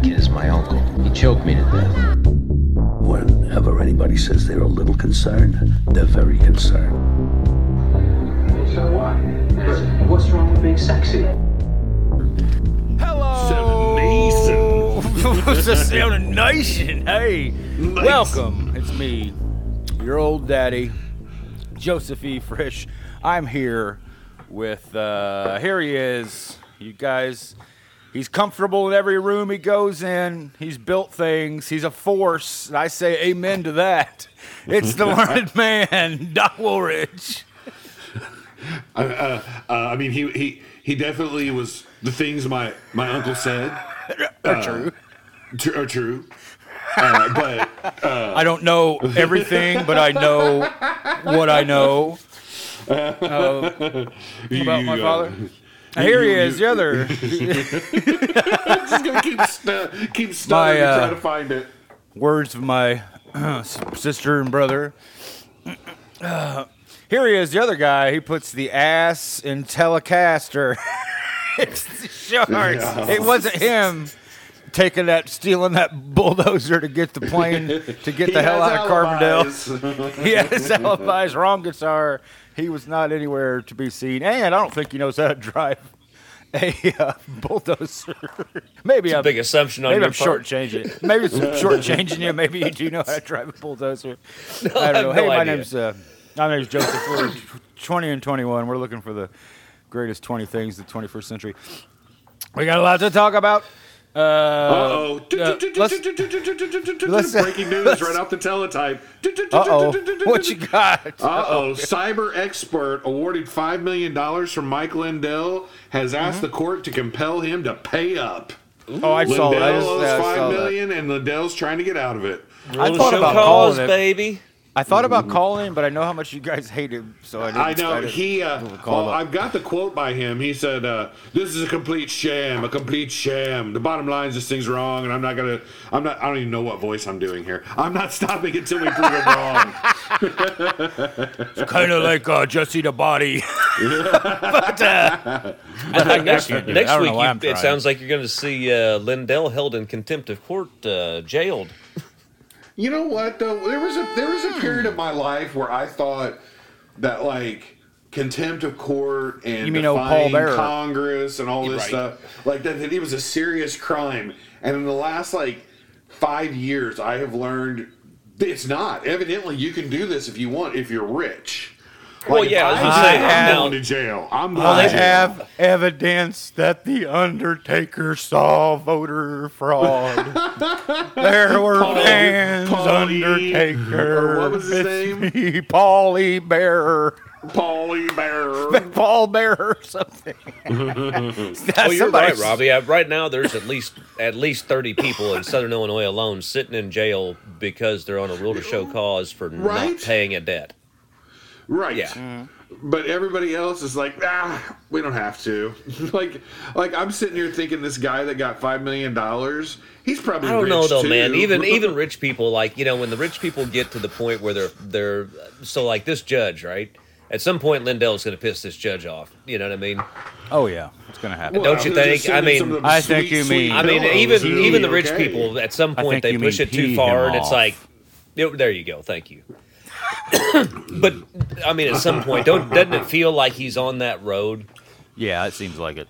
that kid is my uncle. He choked me to death. Whenever anybody says they're a little concerned, they're very concerned. So what? What's wrong with being sexy? Hello, What's the sound of nation? Hey, welcome. It's me, your old daddy, Joseph E. Frisch. I'm here with. uh Here he is. You guys. He's comfortable in every room he goes in. He's built things. He's a force. And I say amen to that. It's the learned man, Doc Woolridge. Uh, uh, uh, I mean, he, he he definitely was the things my my uncle said Are true. tr- are true. Uh, but I don't know everything, but I know what I know uh, you, about my uh, father. Here he you- is, the other. I'm just gonna keep st- keep stuttering My, and uh, try to find it. words of my sister and brother. Uh, here he is, the other guy. He puts the ass in Telecaster. it's the shorts. It wasn't him taking that, stealing that bulldozer to get the plane to get the hell has out of Carbondale. alibis. He has alibis, wrong guitar. He was not anywhere to be seen, and I don't think he knows how to drive a uh, bulldozer. maybe I'm Big assumption on Maybe your I'm part. shortchanging. Maybe it's shortchanging you. Maybe you do know how to drive a bulldozer. I don't I know. Hey, no my idea. name's uh, my name's Joseph. We're 20 and 21. We're looking for the greatest 20 things of the 21st century. We got a lot to talk about. Uh, Uh-oh. uh, let's- let's- Breaking news right off the teletype. Uh-oh. What you got? Uh-oh. Cyber expert awarded $5 million from Mike Lindell has asked Mm-hmm. the court to compel him to pay up. Oh, I saw that. I Lindell just, owes yeah, I saw that. and Lindell's trying to get out of it. I thought about cause, calling it. baby. I thought about calling, but I know how much you guys hate him, so I didn't. I know didn't he. Uh, call well. I've got the quote by him. He said, uh, "This is a complete sham, a complete sham. The bottom line is this thing's wrong, and I'm not gonna. I'm not. I don't even know what voice I'm doing here. I'm not stopping until we prove it wrong." It's kind of like uh, Jesse the Body. but uh, I think next, can't do it. next week you, it trying. sounds like you're going to see uh, Lindell held in contempt of court, uh, jailed. You know what though? There was a there was a period of hmm. my life where I thought that like contempt of court and You mean defying Congress and all this Right. stuff like that, that it was a serious crime. And in the last like five years, I have learned it's not. Evidently, you can do this if you want if you're rich. Well, Like, yeah, I if was gonna I, say, am going to jail. I'm going I to jail. have evidence that the Undertaker saw voter fraud. there were Paul- fans, Paulie- Undertaker. or what was his name? Me, Paulie Bear. Paulie Bear. Paul Bear or something. Oh, you're right, Robbie. Uh, right now, there's at least at least 30 people in Southern Illinois alone sitting in jail because they're on a rule to show cause for Right? not paying a debt. Right. Yeah. But everybody else is like, ah, we don't have to. like, like I'm sitting here thinking this guy that got five million dollars, he's probably. I don't rich know though, too. man. Even even rich people, like you know, when the rich people get to the point where they're they're so like this judge, right? At some point, Lindell's going to piss this judge off. You know what I mean? Oh, yeah. It's going to happen. Don't you think? I mean, some of I think you mean- I mean, even even the rich okay. people at some point they push it too far, him and it's off. like, there you go. Thank you. but I mean, at some point, don't doesn't it feel like he's on that road? Yeah, it seems like it.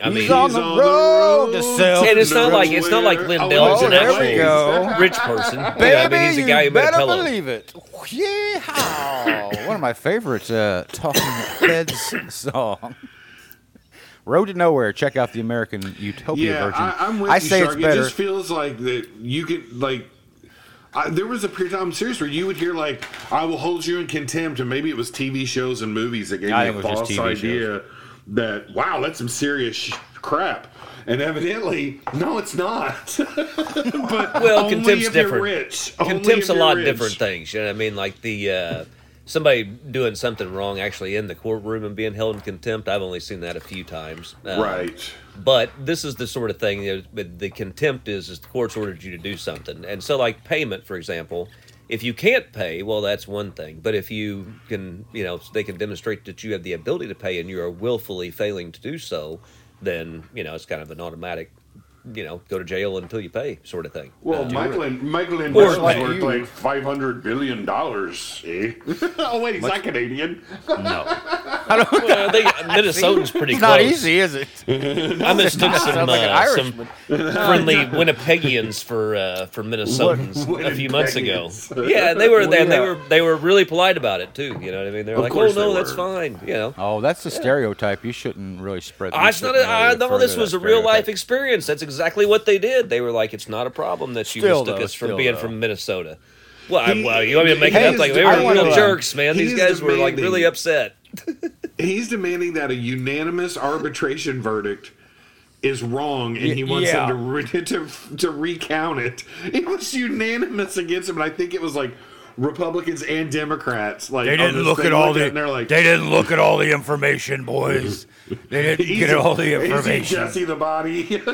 I mean, He's on the road to sell. and it's not like it's not like Lindell's Oh, an there actual we go. rich person. You know, Baby, I mean, he's a guy you who made a better pillow. believe it. Yeah, one of my favorite uh, Talking Heads song. Road to Nowhere. Check out the American Utopia Yeah, version. I, I'm with I you, say Shark. it's better. It just feels like that you could like. I, there was a period of time, I'm serious, where you would hear like, "I will hold you in contempt," and maybe it was TV shows and movies that gave I me a think it was false idea that wow, that's some serious sh- crap. And evidently, no, it's not. but Well, contempt's different. Rich. Contempt's a lot different things. You know what I mean? Like the uh, somebody doing something wrong actually in the courtroom and being held in contempt. I've only seen that a few times. Uh, Right. But this is the sort of thing. You know, the contempt is is the court's ordered you to do something, and so like payment, for example. If you can't pay, well, that's one thing. But if you can, you know, they can demonstrate that you have the ability to pay and you are willfully failing to do so, then you know it's kind of an automatic you know go to jail until you pay, sort of thing. Well, Uh, Michael and Michael and Or Burns like worth you. like five hundred billion dollars. Eh? oh wait, he's not Canadian. No, I don't. Well, they, Minnesotans pretty it's close. not easy, is it? I mistook some, Sounds like an uh, some friendly Winnipegians for uh, for Minnesotans What- a few months ago. Yeah, they were Well, they, they were they were really polite about it too. You know what I mean? They're like, "Oh no, that's fine." You know. Oh, that's the stereotype. You shouldn't really spread. I, you not shouldn't a, I, really no, further this was a that real life experience. That's exactly what they did. They were like, "It's not a problem that you Still, mistook though, us from being though. from Minnesota." Well, I, He- well, you want me to make it up like they were demanding- real jerks, man. he These is guys were like really upset. He's demanding that a unanimous arbitration verdict is wrong, and he wants yeah. them to, re- to to recount it. It was unanimous against him, and I think it was like Republicans and Democrats. Like They didn't look at all the. they're like, they didn't look at all the information, boys. They didn't "Easy- get all the information. Jesse the body.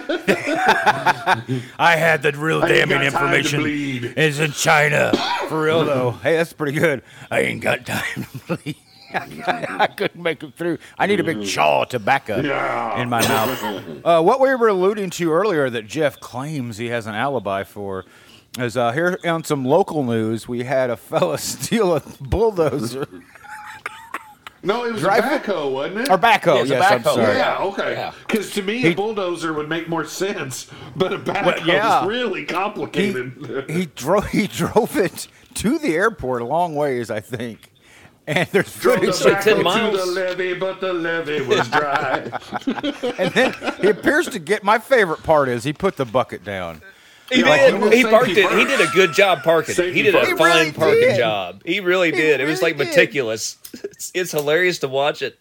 I had the real I damning got time to information. It's in China. For real though. Hey, that's pretty good. I ain't got time to bleed. I couldn't make it through. I need a big chaw of tobacco Yeah. in my mouth. Uh, what we were alluding to earlier that Jeff claims he has an alibi for is uh, here on some local news. We had a fella steal a bulldozer no, it was Drive- a backhoe, wasn't it? or backhoe. Yeah, it's a yes, I'm backhoe. sorry. Yeah, okay. Yeah. Because to me, He- a bulldozer would make more sense, but a backhoe yeah. is really complicated. he drove he drove it to the airport a long ways, I think. And there's Drove footage the like 10 miles. to the levee, but the levee was dry. And then he appears to get my favorite part is he put the bucket down. He Yeah, did. like, well, he parked it. He did a good job parking. it. Safety He did a first. He fine really parking did. job. He really did. it was like did. meticulous. It's, it's hilarious to watch it.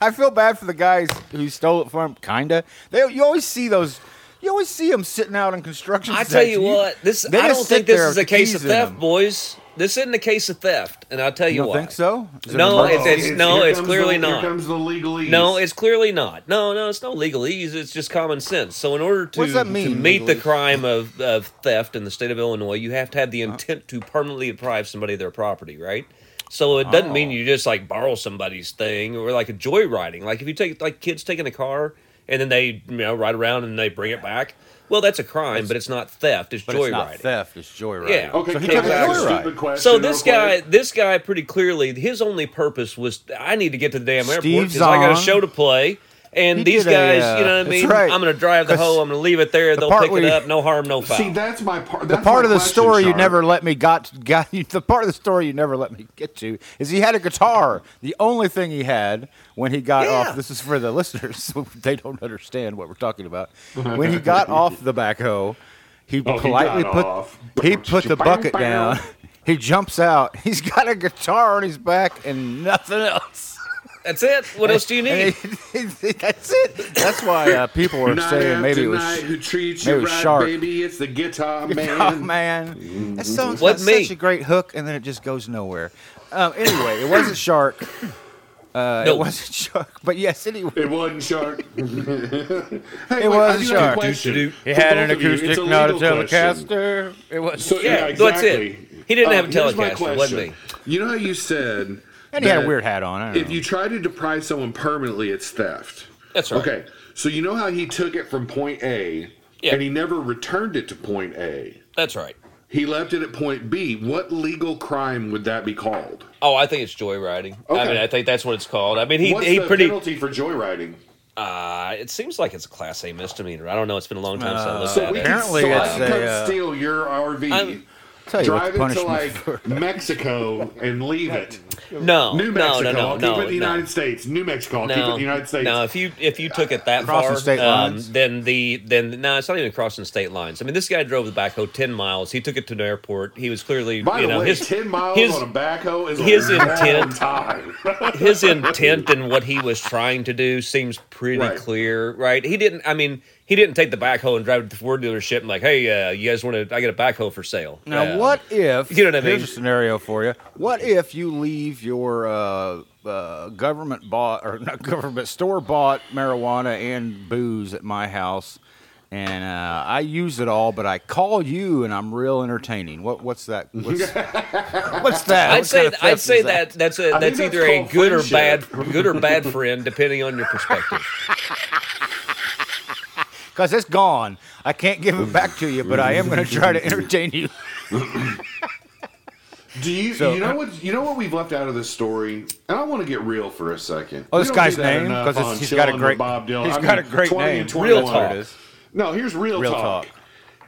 I feel bad for the guys who stole it from him, kinda. They you always see those you always see them sitting out in construction I tell you what, this they I don't think this is a case of theft, them. boys. This isn't a case of theft, and I'll tell you You don't why. think so? Is it an No, emergency? it's- it's- no, here it's clearly the, not. Here comes the legalese. No, it's clearly not. No, no, it's no legalese. It's just common sense. So, in order to, What's that to mean, meet the crime of, of theft in the state of Illinois, you have to have the uh-huh. intent to permanently deprive somebody of their property, right? So it doesn't mean Oh. you just like borrow somebody's thing or like a joyriding. Like if you take like kids taking a car and then they you know ride around and they bring it back. Well, that's a crime, but it's not theft. It's But joyriding. it's not theft, it's joyride. Yeah. Okay, So he can took I a ask a joyride. stupid question? So this guy, quick? this guy, pretty clearly, his only purpose was I need to get to the damn Steve airport because I got a show to play. And He these did a, guys, uh, you know what I mean? right. I'm going to drive the hoe. I'm going to leave it there. the They'll pick it you- up. No harm, no foul. See, that's my part. The part of the question, story you never let me got got the part of the story you never let me get to is he had a guitar. The only thing he had when he got Yeah. off. This is for the listeners; they don't understand what we're talking about. When he got off the backhoe, he Oh, politely got put off. he put the bucket down. He jumps out. He's got a guitar on his back and nothing else. That's it. What else do you need? that's it. That's why uh, people were Night saying maybe it was. after who treats maybe you it was right, Shark. baby? It's the guitar man. Oh man, that song's got Wasn't me. such a great hook, and then it just goes nowhere. Um, anyway, it wasn't Shark. Uh, No. It wasn't Shark, but yes, anyway, It wasn't Shark. hey, It was I do Shark. Have a. For it had an both of acoustic, not a legal question. Telecaster. It was, So, Yeah, yeah, that's it. He didn't Uh, have a here's my Telecaster, wasn't question. he? You know how you said and he had a weird hat on. I don't If know. you try to deprive someone permanently, it's theft. That's right. Okay, so you know how he took it from point A, Yeah. and he never returned it to point A. That's right. He left it at point B. What legal crime would that be called? Oh, I think it's joyriding. I Okay. mean, I think that's what it's called. I mean, he What's he the pretty. penalty for joyriding? Uh, it seems like it's a class A misdemeanor. I don't know. It's been a long time since I looked So at we it. can, Apparently so I it's can a, come uh, steal your RV, I'm- tell you drive the it to like for. Mexico, and leave it. No, New Mexico. no, no, I'll no, keep it in the no. United States. New Mexico. I'll keep it in the United States. no. If you if you took it that Crossing far, state um, lines? then the then no, it's not even crossing state lines. I mean, this guy drove the backhoe ten miles. He took it to an airport. He was clearly, By you know, way, his ten miles his- on a backhoe is his a intent- time. his intent and what he was trying to do seems pretty Right. clear, right? He didn't. I mean, he didn't take the backhoe and drive it to the Ford dealership and like, hey, uh, you guys want to? I got a backhoe for sale. Now, Uh, what if? you know what I mean? Here's a scenario for you. What if you leave your uh, uh, government bought or not government store bought marijuana and booze at my house, and uh, I use it all, but I call you and I'm real entertaining. What what's that? What's, what's that? I'd What say kind of I'd say is that that's a I that's that's either a called good or bad good or bad friend depending on your perspective. because it's gone. I can't give it back to you, but I am going to try to entertain you. Do you So- you know what you know what we've left out of this story? And I want to get real for a second. Oh, this guy's name? enough 'Cause it's- on he's got a great- Bob Dylan. he's I got mean, a great name. Real talk. No, here's real, Real talk. talk.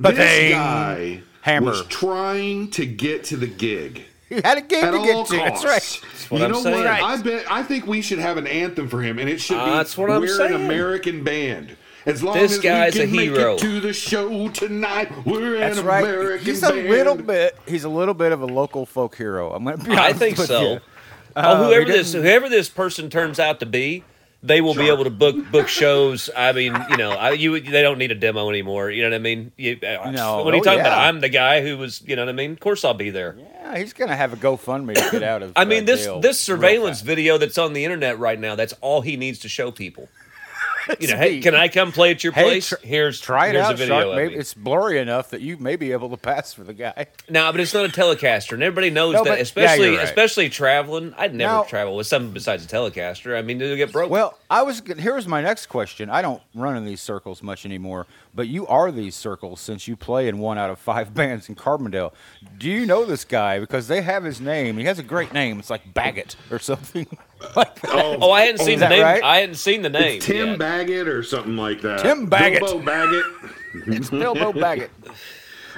This Ba-ding. guy Hammer. was trying to get to the gig. He had a game At to all get to. That's costs. right. what you I'm know saying. what? I bet I think we should have an anthem for him, and it should be Uh, that's what I'm "We're saying. an American band." As long This as guy's we a can make hero. it to the show tonight, we're That's an right. American He's a little bit. He's a little bit of a local folk hero. I'm going to be honest I think with so. you. oh, Uh, whoever this whoever this person turns out to be, they will be able to book book shows. I mean, you know, I, you they don't need a demo anymore. You know what I mean? You, uh, No. What are you Oh, talking about? I'm the guy who was. You know what I mean? Of course, I'll be there. Yeah, he's going to have a GoFundMe to get out of. I uh, mean, this jail this surveillance video that's on the internet right now. That's all he needs to show people. You know, hey, can I come play at your Hey, place? tr- here's Try it here's out, a video Shark. Maybe it's blurry enough that you may be able to pass for the guy. No, but it's not a Telecaster, and everybody knows No, that. but- especially, you're right. especially traveling. I'd never Now- travel with something besides a Telecaster. I mean, it'll get broke. Well, I was. g- Here was my next question. I don't run in these circles much anymore, but you are these circles since you play in one out of five bands in Carbondale. Do you know this guy? Because they have his name. He has a great name. It's like Baggett or something. Like that. oh, I hadn't Oh, seen the that name. right? I hadn't seen the name. It's Tim yet. Baggett or something like that. Tim Baggett. Bilbo Baggett. It's Bilbo Baggett.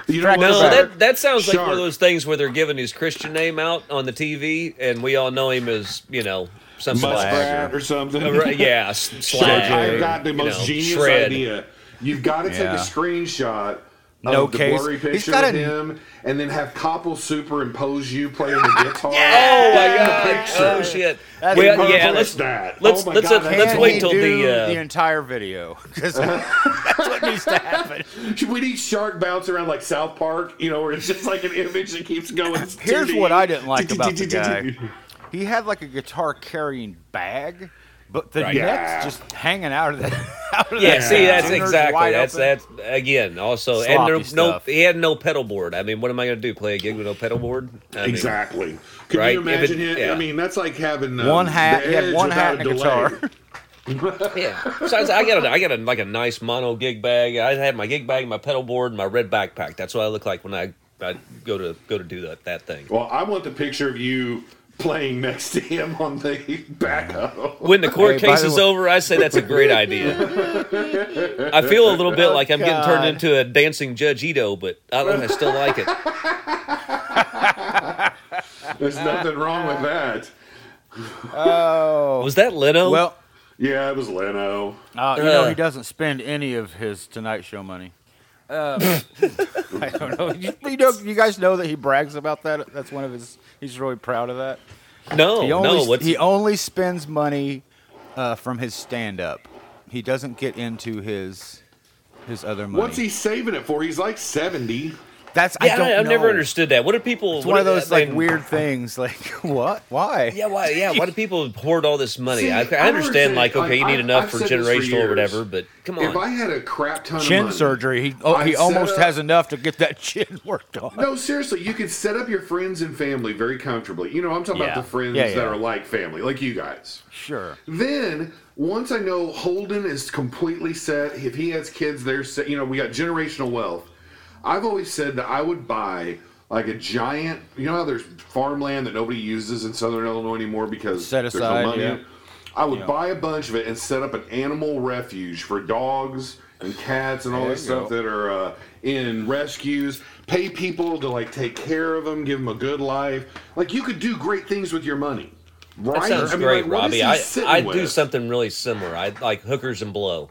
You know No, that that sounds like one of those things where they're giving his Christian name out on the TV, and we all know him as you know some Muskrat or something. Uh, right, yeah, slag. I've got the you most know, genius shred. idea. You've got to take Yeah. a screenshot No of the case. blurry He's picture got of a- him, and then have Koppel superimpose you playing the guitar. Oh my god! picture. Oh shit! That's Well, perfect. yeah, let's that. let's- oh my let's, God, that's let's Can wait he till do the, uh, the entire video because that's what needs to happen. We need Shark bounce around like South Park, you know, where it's just like an image that keeps going. Here's what I didn't like about the guy. He had like a guitar carrying bag, but the Right. neck's Yeah. just hanging out of the. Out of Yeah, the see, that's tuners exactly that's open. that's again also and Sloppy no, no he had no pedal board. I mean, what am I going to do? Play a gig with no pedal board? I mean, Exactly. Could Right, you if it- imagine it? yeah. I mean, that's like having um, One hat. the He had one without hat and a guitar. Yeah. Besides, I got a, I got a, like a nice mono gig bag. I had my gig bag, my pedal board, and my red backpack. That's what I look like when I, I go to go to do that that thing. Well, I want the picture of you playing next to him on the backhoe. When the court Hey, case is way- over, I say that's a great idea. I feel a little bit like I'm getting turned into a dancing Judge Ito, but I. I still like it. There's nothing wrong with that. Oh. Was that Leno? Well, Yeah, it was Leno. uh, you know Uh. he doesn't spend any of his Tonight Show money. Uh, I don't know. You, you know. You guys know that he brags about that. That's one of his. He's really proud of that. no, He only no. What's he only spends money uh, from his stand up. He doesn't get into his his other money. What's he saving it for? He's like 70. That's yeah, I don't I, have know. never understood that. What do people? It's what one of those like mean, weird things. Like what? Why? Yeah, why? Yeah, why do people hoard all this money? See, I, I I don't understand, like, understand. okay, you need I've- enough I've for said this for generational or whatever, but come on. If. I had a crap ton of Chin money, surgery. He oh, he almost up- has enough to get that chin worked on. No, seriously, you could set up your friends and family very comfortably. You know, I'm talking Yeah. about the friends Yeah, that are like family, like you guys. Sure. Then, once I know Holden is completely set, if he has kids, they're set. You know, we got generational wealth. I've always said that I would buy like a giant. You know how there's farmland that nobody uses in Southern Illinois anymore because Set there's aside, no money. yeah. I would Yeah. buy a bunch of it and set up an animal refuge for dogs and cats and all There this stuff go. that are uh, in rescues. Pay people to like take care of them, give them a good life. Like you could do great things with your money. Right? that sounds I mean, great, like, Robbie. I sitting I do something really similar. I like hookers and blow.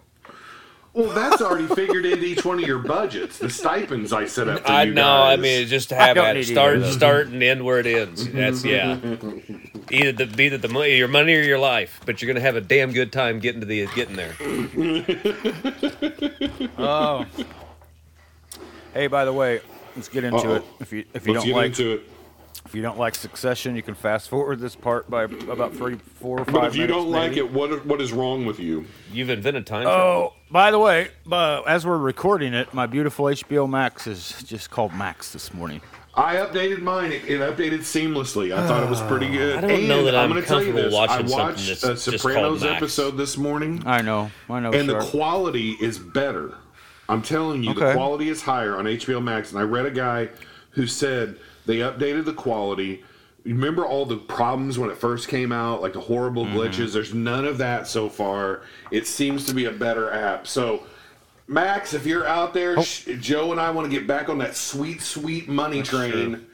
Well, that's already figured into each one of your budgets. The stipends I set up for I you know. I guys. mean, just to I have don't at need it. either Start, start, and end where it ends. That's yeah. Either the either the money, your money or your life, but you're gonna have a damn good time getting to the getting there. Oh. Hey, by the way, let's get into Uh-oh. it. If you if you Let's don't get like into it. If you don't like Succession, you can fast forward this part by about three, four, or five But if you minutes, don't like maybe. it, what what is wrong with you? You've invented time travel. Oh, by the way, uh, as we're recording it, my beautiful HBO Max is just called Max this morning. I updated mine. It, it updated seamlessly. I thought it was pretty good. I don't know that I'm gonna tell you comfortable this, watching I something watched that's a just called Sopranos Max. episode this morning, I know, I know. and the quality is better I'm telling you, the quality is higher on HBO Max. And I read a guy who said they updated the quality. Remember all the problems when it first came out, like the horrible Mm-hmm. glitches? There's none of that so far. It seems to be a better app. So, Max, if you're out there, Oh. sh Joe and I want to get back on that sweet, sweet money train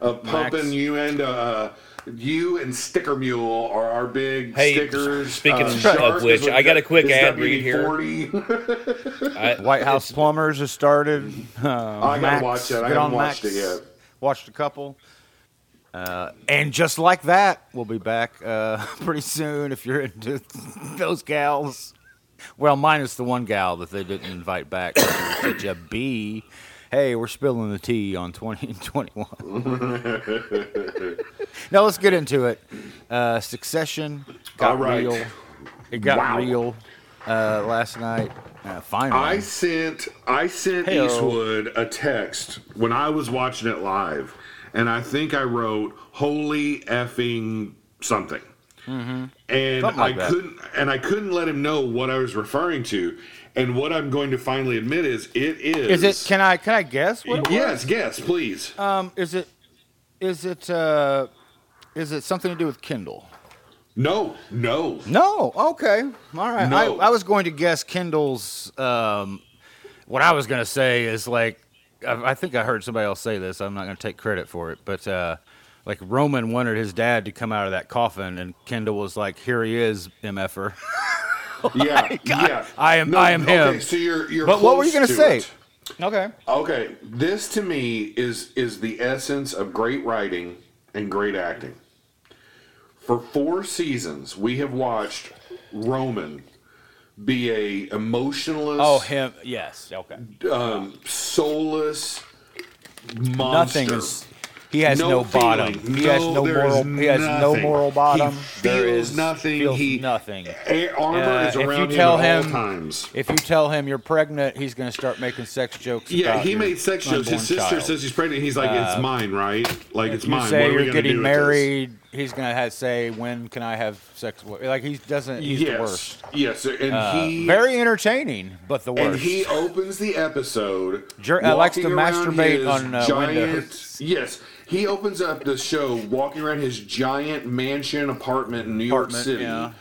of pumping Max. you and uh, you and Sticker Mule are our big Hey, stickers. speaking Uh, of Shark which, I got a quick ad read here. WD-40. I, White House Plumbers has started. Uh, I gotta Max, watch that. I get haven't on watched Max. it yet. Watched a couple. Uh, and just like that, we'll be back uh, pretty soon if you're into those gals. Well, minus the one gal that they didn't invite back. 'cause she was Such a B. Hey, we're spilling the tea on 20 and 21. now let's get into it. Uh, Succession got right. real. It got Wow. real uh, last night. Uh, finally. I sent I sent Heyo. Eastwood a text when I was watching it live, and I think I wrote "Holy effing something," and Mm-hmm. Something like I that. couldn't and I couldn't let him know what I was referring to. And what I'm going to finally admit is it is. Is it? Can I? Can I guess? What it was? yes, guess, please. Um, is it? Is it? Uh, is it something to do with Kendall? No, no. No. Okay. All right. No. I, I was going to guess Kendall's. Um, what I was going to say is like, I, I think I heard somebody else say this. I'm not going to take credit for it, but uh, like Roman wanted his dad to come out of that coffin, and Kendall was like, "Here he is, mf'er." Yeah, yeah. I am- No, I am okay, him. So you're you're. But what were you gonna to say? it. okay. Okay, this to me is is the essence of great writing and great acting. For four seasons, we have watched Roman be a emotionless, Oh, him. Yes. Okay. um, soulless monster. Nothing is. He has no, No bottom. feeling. He has No, no there is moral. He has no moral bottom. He There feels is- nothing. feels He- nothing. A- armor Uh, is if you around him tell at all him- times. If you tell him you're pregnant, he's going to start making sex jokes. Yeah, about he made sex jokes. His sister child. says he's pregnant. He's like, "It's mine, right? Like it's If you mine." say what are we you're gonna getting do married, he's going to have say, "When can I have sex?" with Like he doesn't. He's yes, the worst. yes, and Uh, he very entertaining, but the worst. and he opens the episode. Jer- uh, likes to masturbate on, uh, giant. windows. Yes, he opens up the show walking around his giant mansion apartment in New York City. yeah.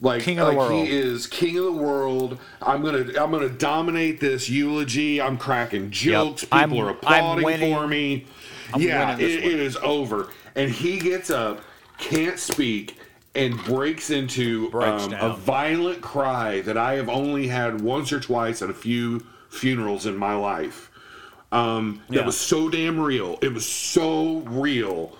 Like, King of the like world. he is king of the world. I'm gonna I'm gonna dominate this eulogy. I'm cracking jokes. People I'm- are applauding for me. I'm yeah, it- it is over. And he gets up, can't speak, and breaks into Breaks um, a violent cry that I have only had once or twice at a few funerals in my life. Um, Yeah. That was so damn real. It was so real.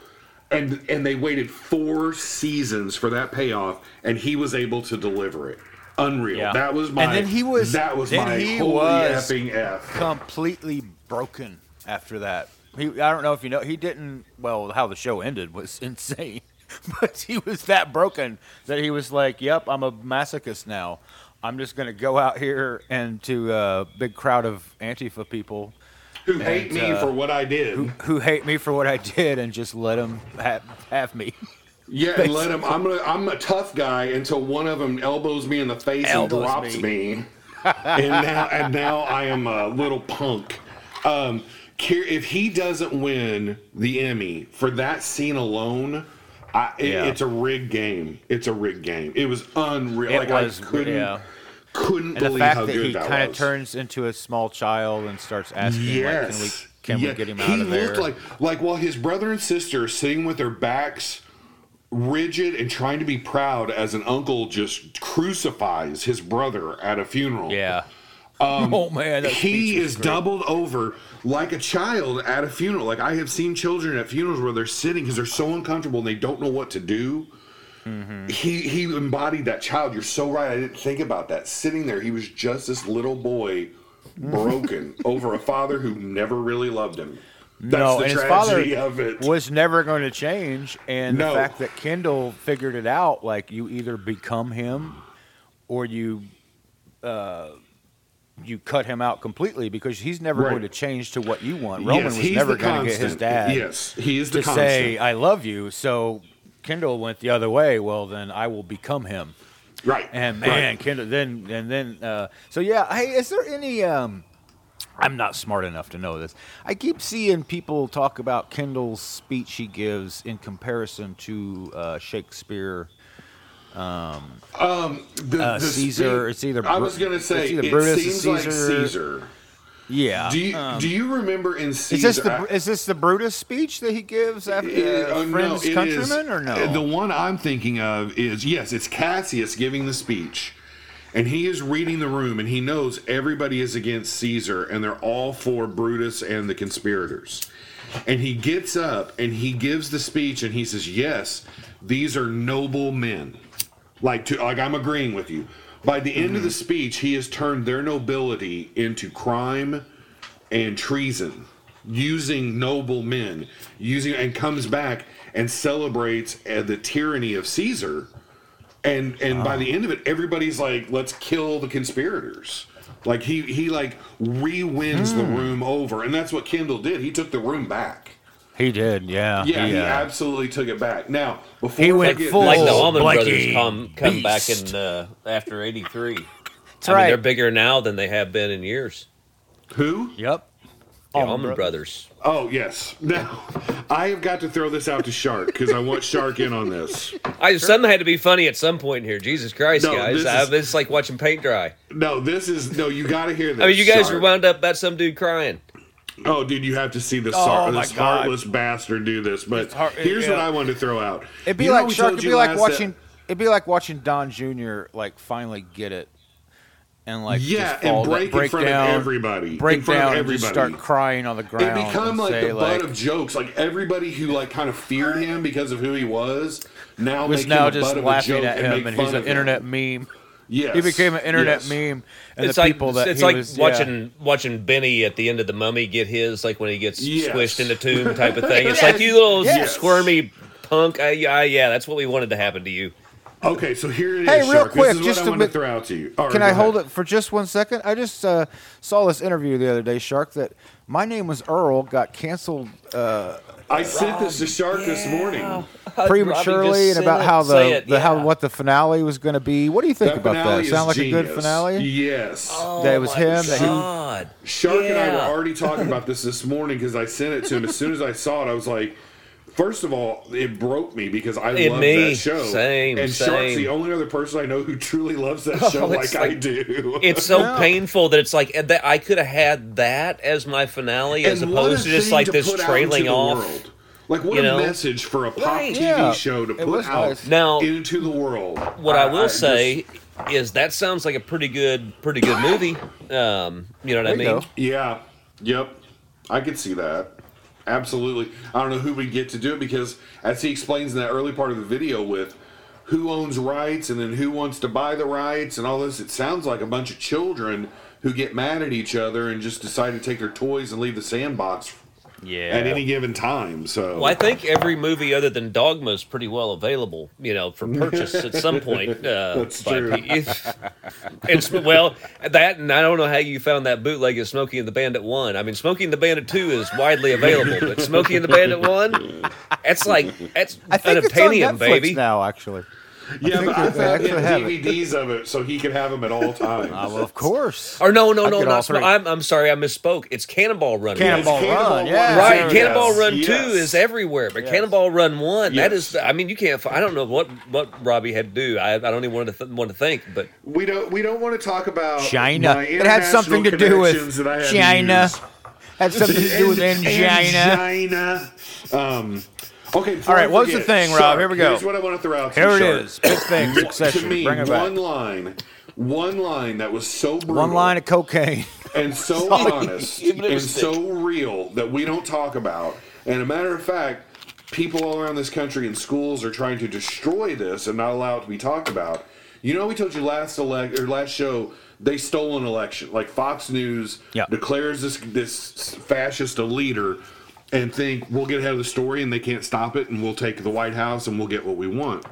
And and they waited four seasons for that payoff, and he was able to deliver it. Unreal. Yeah. That was my. And then he was- That was my he holy was- effing f. completely broken after that. He, I don't know if you know, he didn't. Well, how the show ended was insane, but he was that broken that he was like, "Yep, I'm a masochist now. I'm just gonna go out here and to a big crowd of Antifa people Who hate me uh, for what I did? who hate me for what I did and just let them have, have me." yeah, and let him. I'm gonna. I'm a tough guy until one of them elbows me in the face Elbows and drops me. me. and now, and now I am a little punk. Um, if he doesn't win the Emmy for that scene alone, I, it, Yeah. it's a rigged game. It's a rigged game. It was unreal. It like was, I couldn't, yeah. couldn't And the believe fact how that good he that kind of turns into a small child and starts asking, Yes. like, "Can we, can Yeah, we get him out of there?" He looked like like while his brother and sister are sitting with their backs rigid and trying to be proud as an uncle just crucifies his brother at a funeral. yeah. Oh man, He is great. doubled over like a child at a funeral. Like I have seen children at funerals where they're sitting because they're so uncomfortable and they don't know what to do. Mm-hmm. He he embodied that child. You're so right. I didn't think about that. Sitting there, he was just this little boy, broken over a father who never really loved him. That's no, the and his tragedy father of it. was never going to change. And No. the fact that Kendall figured it out, like you either become him or you uh, you cut him out completely because he's never Right. going to change to what you want. Roman Yes, was never going to get his dad Yes, he is the to constant. say "I love you." So Kendall went the other way. Well, then I will become him. right. And man, right. Kendall. Then and then. Uh, so yeah. Hey, is there any? Um, I'm not smart enough to know this. I keep seeing people talk about Kendall's speech he gives in comparison to uh, Shakespeare. The, Uh, Caesar, it's either I was gonna say it's either it Brutus or seems like Caesar. Caesar. Yeah. Do you um, do you remember in Caesar? is this the is this the Brutus speech that he gives after It- uh, oh, no, friends it is- countrymen or no? The one I'm thinking of is yes, it's Cassius giving the speech, and he is reading the room, and he knows everybody is against Caesar, and they're all for Brutus and the conspirators. And he gets up and he gives the speech, and he says, "Yes, these are noble men." Like to like I'm agreeing with you. By the end of Mm-hmm. the speech, he has turned their nobility into crime and treason using noble men using and comes back and celebrates uh, the tyranny of caesar and and by the end of it everybody's like let's kill the conspirators like he he like re-wins the Hmm. room over and that's what kendall did he took the room back he did. Yeah. yeah he, uh, absolutely took it back now before He we went get full- like the Allman Brothers Blackie come come back in uh, after '83. That's I mean, they're bigger now than they have been in years. who Yep. The Allman Allman Brothers. Brothers. oh yes now i have got to throw this out to shark because i want shark in on this I something had to be funny at some point here. Jesus Christ, No, guys! this I, is- it's like watching paint dry. no this is no you got to hear this I mean, you guys Shark. were wound up about some dude crying. Oh, dude, you have to see this, Oh, this heartless bastard do this. But heart- here's what. I wanted to throw out. It'd be You like Shark. It'd be like watching. It'd be like watching Don Jr. like finally get it, and like Yeah, just and fall, break in break front of down, everybody, break in front of down, and just everybody. start crying on the ground. It become like the like, butt of jokes. Like everybody who like kind of feared him because of who he was now was now just of laughing at him, make and he's an him. internet meme. Yes, He became an internet yes. meme, and it's the like people that it's he like was, yeah. watching watching Benny at the end of the Mummy get his like when he gets Yes. squished the tomb type of thing. It's like you little Yes. squirmy punk. I, I, yeah, that's what we wanted to happen to you. Okay, so here it is. Hey, real Shark. quick, this is just what a I to bit- throw out to you. All right, Can go I hold ahead. it for just one second? I just uh, saw this interview the other day, Shark, that my name was Earl got canceled uh, I sent this to Shark this morning. prematurely, and about how the, it, the how what the finale was going to be. What do you think That about that? that? is Sound like a good finale? Yes. Oh, that it was Oh my him. That he, God. Shark and I were already talking about this this morning because I sent it to him. As soon as I saw it, I was like, first of all, it broke me because I love that show. Same, and Shark's the only other person I know who truly loves that Oh, show like, I do. It's so Yeah. painful that it's like that I could have had that as my finale as And what a opposed to just like to this put out trailing into the off. world. Like what you a message for a pop Right. TV Yeah. show to It put out nice. Now- into the world. What I will just- say is that sounds like a pretty good, pretty good movie. Um, you know what I There you mean? go. Yeah. Yep. I could see that. Absolutely. I don't know who we get to do it because, as he explains in that early part of the video, with who owns rights and then who wants to buy the rights and all this, it sounds like a bunch of children who get mad at each other and just decide to take their toys and leave the sandbox yeah. at any given time. So. Well, I think every movie other than Dogma is pretty well available, you know, for purchase at some point. Uh, That's true. pe- It's well that, and I don't know how you found that bootleg of Smokey and the Bandit One. I mean, Smokey and the Bandit Two is widely available, but Smokey and the Bandit One, that's like that's I think it's on unobtainium, Netflix baby. now, actually. Yeah, but I found him have it. DVDs of it so he could have them at all times. Uh, well, of course. Or no, no, I'd no, not Sm- I'm, I'm sorry, I misspoke. It's Cannonball Run. Cannonball Yes, Run, yeah. Right, Yes. Cannonball Run Yes. Two is everywhere, but Yes. Cannonball Run One, that Yes. is. I mean, you can't. I don't know what what Robbie had to do. I, I don't even want to th- want to think, but We don't. We don't want to talk about China. my It had something to do with connections that I had to China. Had something to do with And- angina. China. Um, okay. All right, what's the thing, Rob? Shark, Here we go. Here's what I want to throw out. Here it Shark. is. Big thing. To me, Bring it one back. line, one line that was so brutal, One line of cocaine. and so honest Give it a and so real that we don't talk about. And a matter of fact, people all around this country and schools are trying to destroy this and not allow it to be talked about. You know, we told you last elect or last show they stole an election. Like Fox News Yeah. declares this this fascist a leader and think we'll get ahead of the story and they can't stop it and we'll take the White House and we'll get what we want.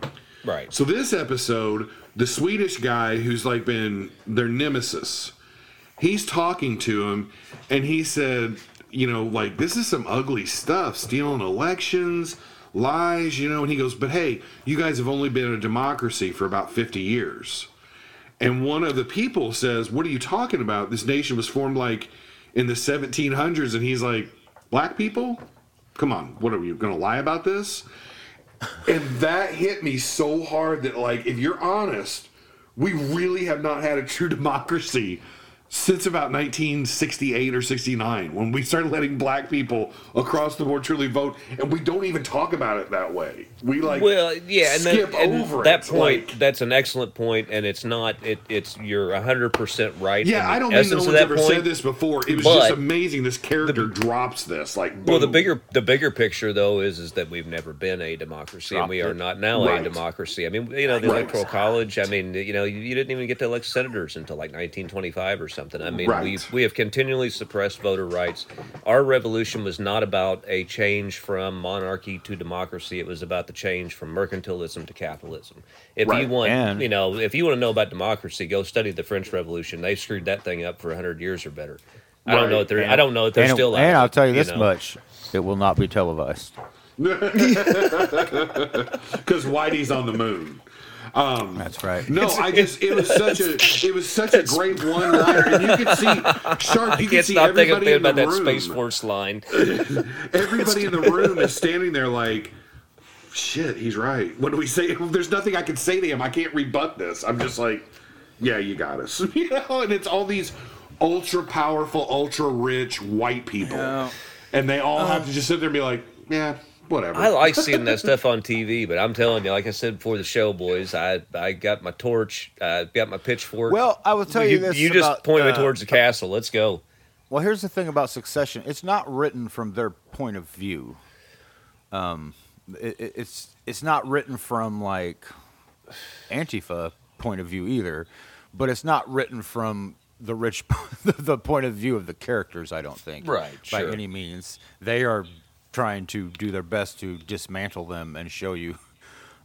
right. So this episode, the Swedish guy who's like been their nemesis, he's talking to him, and he said, you know, like this is some ugly stuff, stealing elections, lies, you know. And he goes, but hey, you guys have only been a democracy for about fifty years. And one of the people says, "What are you talking about? This nation was formed like in the 1700s, and he's like, "Black people, come on, what are you going to lie about this?" And that hit me so hard that, like, if you're honest, we really have not had a true democracy since about 1968 or 69 when we started letting black people across the board truly vote and we don't even talk about it that way we like Well, yeah, and, skip then, and over that it point. like- that's an excellent point, and it's not. It, it's you're hundred percent right. yeah i don't think no one's ever point. said this before it was just amazing this character drops this like Well, the bigger the bigger picture though is is that we've never been a democracy, and we are it. not now Right. a democracy. I mean, you know, the Right. electoral college. I mean, you know, you, you didn't even get to elect senators until like 1925 or something. I mean, Right. we we have continually suppressed voter rights. Our revolution was not about a change from monarchy to democracy. It was about the change from mercantilism to capitalism. If Right. you want, And- you know, if you want to know about democracy, go study the French Revolution. They screwed that thing up for hundred years or better. I don't know Right. if they're. I don't know if they're and, still. and out of I'll it, tell you this know. much: it will not be televised. because whitey's on the moon um, That's right. no, I just it was such a it was such a great one liner, and you could see Sharp. You could Can't see stop thinking everybody in about the that room. Space Force line. Everybody in the room is standing there like, shit, he's right. What do we say? There's nothing I can say to him. I can't rebut this. I'm just like, yeah, you got us. you know, and it's all these ultra powerful, ultra rich white people, Yeah. and they all have uh. to just sit there and be like, yeah, whatever. I like seeing that stuff on TV, but I'm telling you, like I said before the show, boys, I I got my torch, I got my pitchfork. Well, I will tell you, this You just about, point me uh, towards the castle. Let's go. Well, here's the thing about Succession: it's not written from their point of view. Um, it- it's it's not written from like Antifa point of view either, but it's not written from the rich the point of view of the characters. I don't think, Right, by sure. any means. They are trying to do their best to dismantle them and show you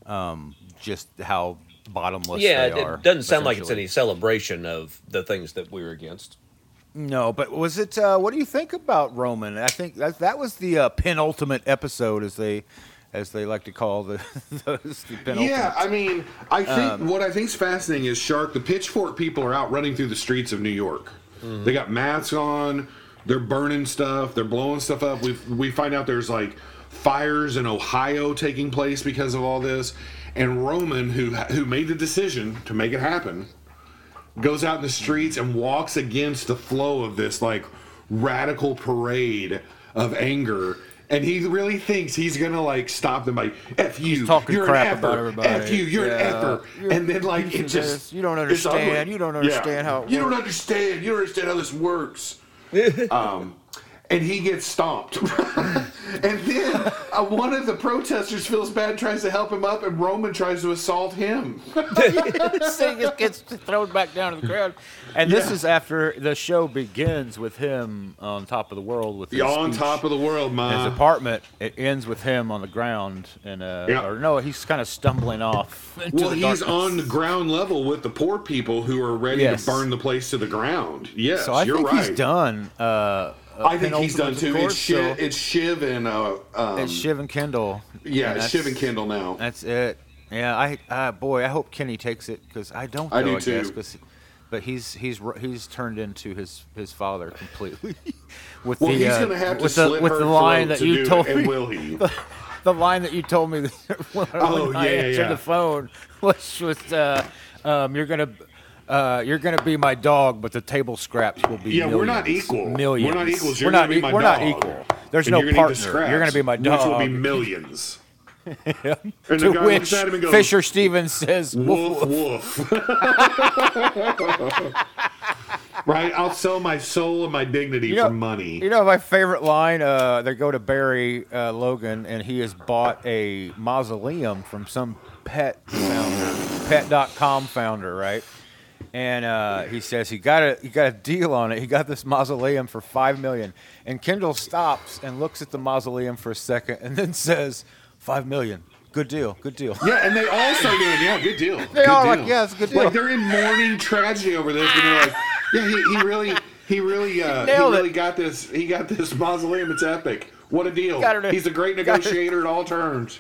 um, just how bottomless yeah, they it, are. it doesn't sound like it's any celebration of the things that we were against. No, but was it? Uh, what do you think about Roman? I think that that was the uh, penultimate episode, as they as they like to call the, those, the penultimate. Yeah, I mean, I think Um, what I think is fascinating is Shark. The pitchfork people are out running through the streets of New York. Mm-hmm. They got masks on. They're burning stuff. They're blowing stuff up. We we find out there's like fires in Ohio taking place because of all this. And Roman, who who made the decision to make it happen, goes out in the streets and walks against the flow of this like radical parade of anger. And he really thinks he's gonna like stop them by F you, talking you're crap an about effer, everybody. F you, you're an effer. You're and then like it just this. You don't understand. You don't understand how it You don't understand. You don't understand how this works. um and he gets stomped. and then uh, one of the protesters feels bad, and tries to help him up, and Roman tries to assault him. this thing gets thrown back down to the ground. And this Yeah. is after the show begins with him on top of the world with his on top of the world, in his apartment. It ends with him on the ground, and uh, Yeah. or no, he's kind of stumbling off. Well, he's darkness. on the ground level with the poor people who are ready Yes. to burn the place to the ground. Yes, So I you're think right. he's done. Uh, I think he's done too. course, It's Shiv, so- it's Shiv and uh, um, It's Shiv and Kendall. yeah, And it's Shiv and Kendall now. That's it. Yeah, I uh, boy, I hope Kenny takes it because I don't. Know, I do I guess, too. 'cause- but he's he's he's turned into his his father completely. with Well, the he's uh, going to have to with the, slit with her the line that to you told it, me. and will he? the line that you told me when, Oh, when I yeah, answered yeah. the phone was was uh, um, you're gonna. Uh, you're gonna be my dog, but the table scraps will be. Yeah, we're not equal. Millions. We're not equals. We're You're not. be e- my we're not equal. There's And no you're partner. You're gonna be my scraps, dog. Which will be millions. And to the guy which looks at him and goes, Fisher Stevens says, "Woof, Woof woof." woof. right? I'll sell my soul and my dignity You know- for money. You know my favorite line? Uh, they go to bury uh, Logan, and he has bought a mausoleum from some pet founder, pet.com founder, right? And uh, he says he got a he got a deal on it. He got this mausoleum for five million. And Kendall stops and looks at the mausoleum for a second, and then says, five million. Good deal. Good deal. yeah, and they all start doing, yeah, good deal. They good are deal. like, yeah, it's a good deal. Like they're in mourning tragedy over this, and they're like, yeah, he, he really, he really, uh, he it. really got this. He got this mausoleum. It's epic. What a deal. He's a great negotiator at all terms.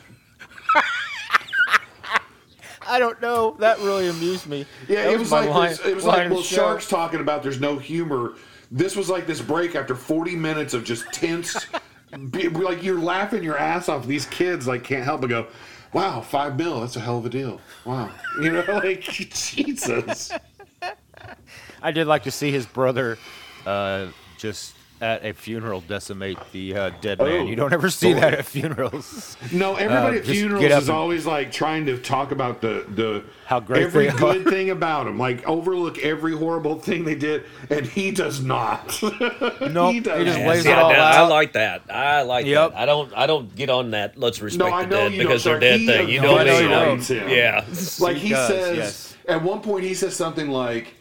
I don't know. That really amused me. Yeah, That it was my like line- this, it was like well, sharks talking about there's no humor. this was like this break after 40 minutes of just tense. be- like you're laughing your ass off. These kids like can't help but go, "Wow, five mil. That's a hell of a deal." Wow, you know, like Jesus. I did like to see his brother uh, just at a funeral decimate the uh, dead man. Oh, You don't ever see boy. that at funerals. No, everybody Uh, at funerals is and- always like trying to talk about the the How great every they are. good thing about him, like overlook every horrible thing they did, and he does not. Nope, he does. he just not. lays See, it I, all I out. like that. I like Yep. that. I don't. I don't get on that. Let's respect I the dead you because they're dead He thing. You know what I mean? don't. Hates him. Yeah. like He he, does, says yes. at one point he says something like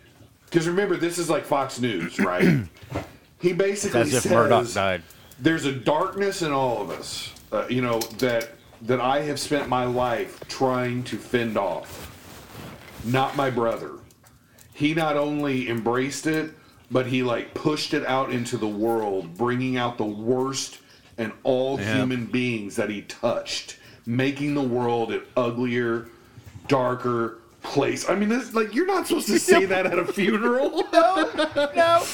because remember this is like fox news right he basically As if says Murdoch died. there's a darkness in all of us uh, you know that that i have spent my life trying to fend off not my brother he not only embraced it but he like pushed it out into the world bringing out the worst in all Yeah. human beings that he touched making the world an uglier darker place i mean this like you're not supposed to say that at a funeral No.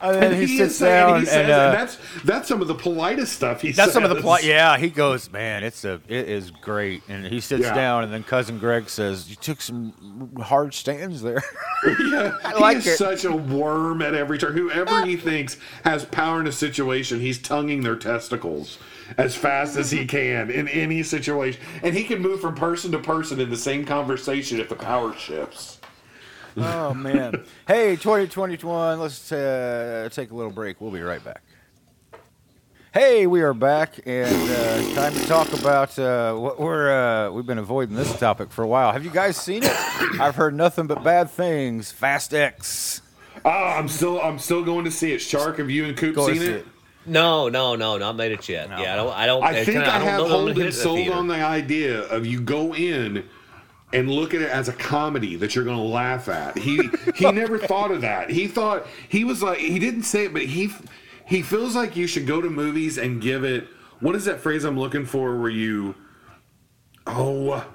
And then he, is sits down he says, and, uh, that's that's some of the politest stuff he That's some of the says. plot. Yeah, he goes, man, it's a, it is great, and he sits Yeah. down, and then cousin Greg says, "You took some hard stands there." Yeah, I like he is it. such a worm at every turn. Whoever he thinks has power in a situation, he's tonguing their testicles as fast as he can in any situation, and he can move from person to person in the same conversation if the power shifts. Oh man. Hey, 2021. Let's uh, take a little break. We'll be right back. Hey, we are back, and uh, time to talk about uh, what we're uh, we've been avoiding this topic for a while. Have you guys seen it? I've heard nothing but bad things. Fast X. Ah, I'm still I'm still going to see it. Shark, have you and Coop seen it? it. No, no, no, not made it yet. No. Yeah, I don't. I don't. I think kinda- I, have know that I'm gonna hit Holden it at the sold on the idea of you go in and look at it as a comedy that you're going to laugh at. He he never thought of that. He thought he was like he didn't say it, but he he feels like you should go to movies and give it. What is that phrase I'm looking for? Where you oh.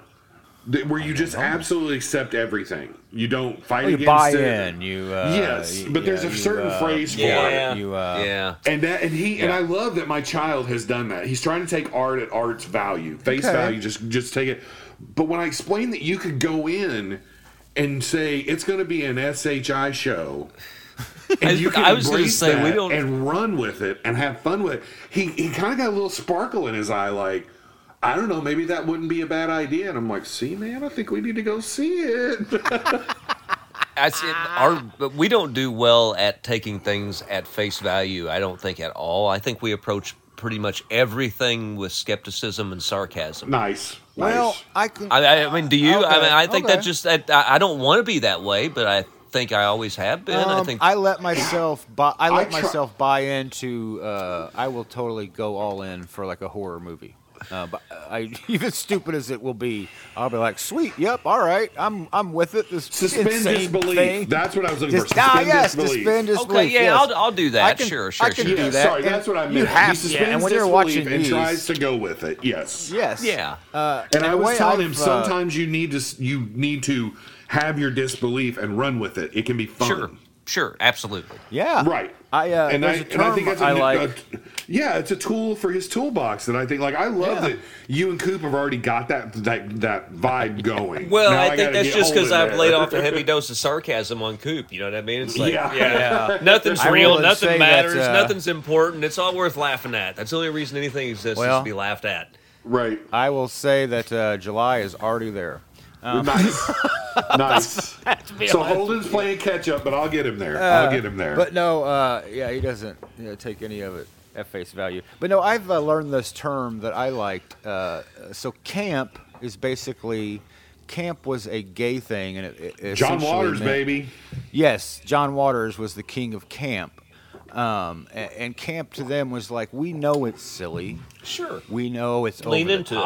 th- Where you just absolutely accept everything. You don't fight Oh, you against buy it. in. You uh, Yes, you- but there's yeah, a you, certain uh, phrase for Yeah, it. You, uh, yeah. And that, and he, and I love that my child has done that. He's trying to take art at art's value, face Okay. value. Just, just take it. But when I explained that you could go in and say it's going to be an SHI show, and you can I was gonna embrace say, we don't- and run with it and have fun with it. He, he kind of got a little sparkle in his eye, like. I don't know, maybe that wouldn't be a bad idea. And I'm like, see, man, I think we need to go see it. I said, our, but we don't do well at taking things at face value. I don't think at all. I think we approach pretty much everything with skepticism and sarcasm. nice. Well, nice. I can. I, I I mean, do you? I mean, I think okay. that just that I, I don't want to be that way, but I think I always have been. I Um, think I let myself buy. I let I try- myself buy into. Uh, I will totally go all in for like a horror movie. Uh, but I, even stupid as it will be, I'll be like, "Sweet, yep, all right, I'm, I'm with it." This Suspend insane disbelief. thing. That's what I was looking Just, for. ah, Suspend yes, disbelief. suspend okay, yeah, yes. I'll, I'll do that. I can, sure, sure, I can sure. do Yeah, that. sorry, and that's what I meant. You have, he suspends yeah, and when you're watching disbelief and these, tries to go with it. Yes. yes, Yeah. Uh, And I was telling him I've, uh, sometimes you need to you need to have your disbelief and run with it. It can be fun. Sure, sure, absolutely. yeah, Right. I uh, and I, there's a and I term think that's a, I like. a- yeah, it's a tool for his toolbox and I think like I love Yeah. that you and Coop have already got that that that vibe going. Well, Now I think gotta that's just because I've there. laid off a heavy dose of sarcasm on Coop. You know what I mean? It's like, Yeah. yeah, Yeah. nothing's real, nothing say that, matters, uh, nothing's important. It's all worth laughing at. That's the only reason anything exists is to be laughed at. right. I will say that uh, July is already there. Nice, nice. So Holden's playing catch up, but I'll get him there. I'll get him there. But no, uh, yeah, he doesn't you know, take any of it at face value. But no, I've uh, learned this term that I liked. Uh, so camp is basically camp was a gay thing, and it, it John Waters, meant- baby. Yes, John Waters was the king of camp. Um, a- and, camp to them was like, we know it's silly. Sure. We know it's Lean over into the it.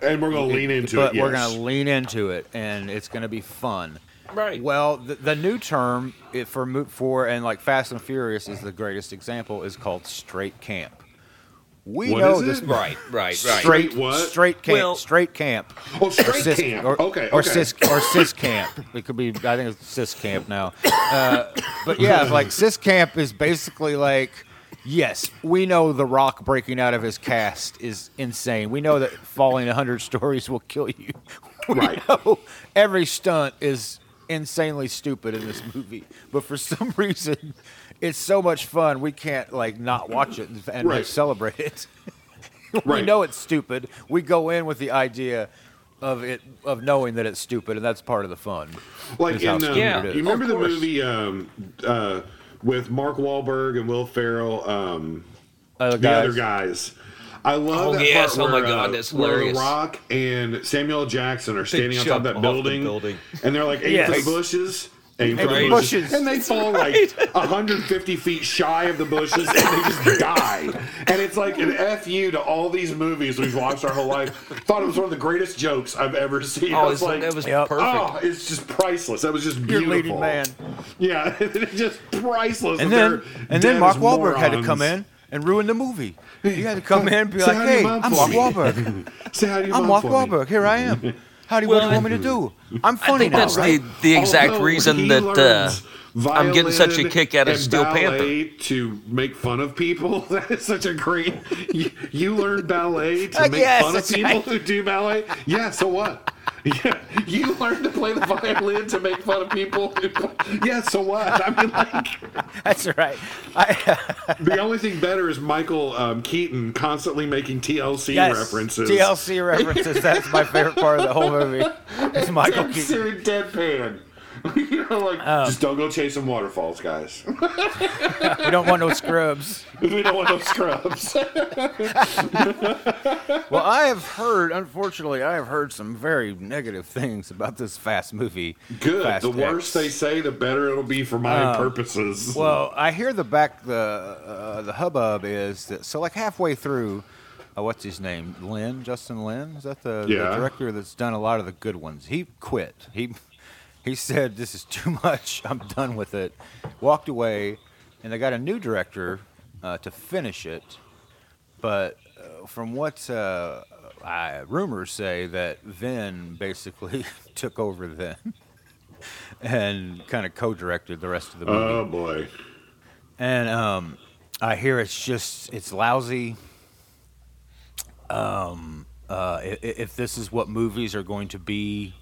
Top. And we're gonna lean into but it. But we're yes. going to lean into it, and it's going to be fun. Right. Well, the, the new term it, for mo- for and like Fast and Furious is the greatest example is called straight camp, We What know is this it? Right, right, right. straight What? straight camp Well- straight camp Oh, straight cis, camp. or, okay, or okay. cis or cis camp it could be i think it's cis camp now uh, but yeah like cis camp is basically like yes we know the rock breaking out of his cast is insane we know that falling 100 stories will kill you we Right. know every stunt is insanely stupid in this movie but for some reason it's so much fun we can't like not watch it and, and Right. celebrate it we Right. know it's stupid. We go in with the idea of it of knowing that it's stupid, and that's part of the fun. Like in, um, stupid Yeah. you remember Of the movie um, uh, with Mark Wahlberg and Will Ferrell, um, Other the other guys. guys. I love Oh, that yes. part Oh, my where, God, uh, that's where hilarious. Rock and Samuel L. Jackson are standing on top of jump that off the building, building. and they're like eight Yes. foot bushes. Eight Eight foot foot bushes. bushes. and they fall like 150 feet shy of the bushes, and they just die. And it's like an fu to all these movies we've watched our whole life. Thought it was one of the greatest jokes I've ever seen. I Oh, was like, that was Yep. perfect. Oh, it's just priceless. That was just You're beautiful. leading man. Yeah, it's just priceless. And then and then Mark as Wahlberg had to come in and ruin the movie. He had to come in and be Say like, hi to your "Hey, I'm Mark me." Wahlberg. Say hi to your I'm Mark. Wahlberg. Here I am. Howdy, what do you want me to do? I'm funny I funny think now, that's right? the, the exact Although reason that uh, I'm getting such a kick out of Steel Panther. to make fun of people. That is such a great. You, you learn ballet to Uh, make yes, fun of people right. who do ballet. Yeah, so what? Yeah, you learn to play the violin to make fun of people. Yeah, so what? I mean, like That's right. I, the only thing better is Michael um, Keaton constantly making TLC yes, references. TLC references. That's my favorite part of the whole movie. It's Michael Dead Keaton. deadpan. you know, like Um, just don't go chasing waterfalls, guys. We don't want no scrubs. we don't want no scrubs. Well, I have heard, unfortunately, I have heard some very negative things about this Fast movie. Good. Fast the worse they say, the better it'll be for my Um, purposes. Well, I hear the back the uh, the hubbub is that so like halfway through, uh, what's his name? Lin, Justin Lin, is that the, the director that's done a lot of the good ones? He quit. He he said this is too much. I'm done with it. Walked away, and they got a new director uh, to finish it. But uh, from what uh, I, rumors say, that Vin basically took over then and kind of co-directed the rest of the movie. oh boy. And um, I hear it's just it's lousy. Um, uh, if, if this is what movies are going to be,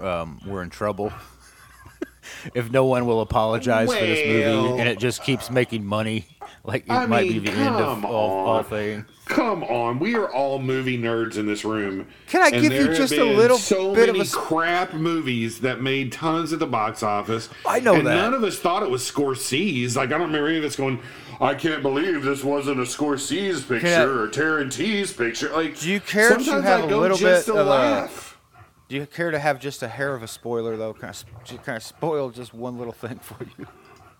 um, we're in trouble. if no one will apologize for this movie and it just keeps making money, like it I might mean, be the end of come all, all on. Come on, we are all movie nerds in this room. Can I And give you just a little so bit of many crap movies that made tons at the box office? I know and that. none of us thought it was Scorsese. Like I don't remember any of us going. I can't believe this wasn't a Scorsese picture or Tarantino's picture. Like, Do you care if you have I a little bit to of a- laugh. Do you care to have just a hair of a spoiler though? Can I, just kind of spoil just one little thing for you?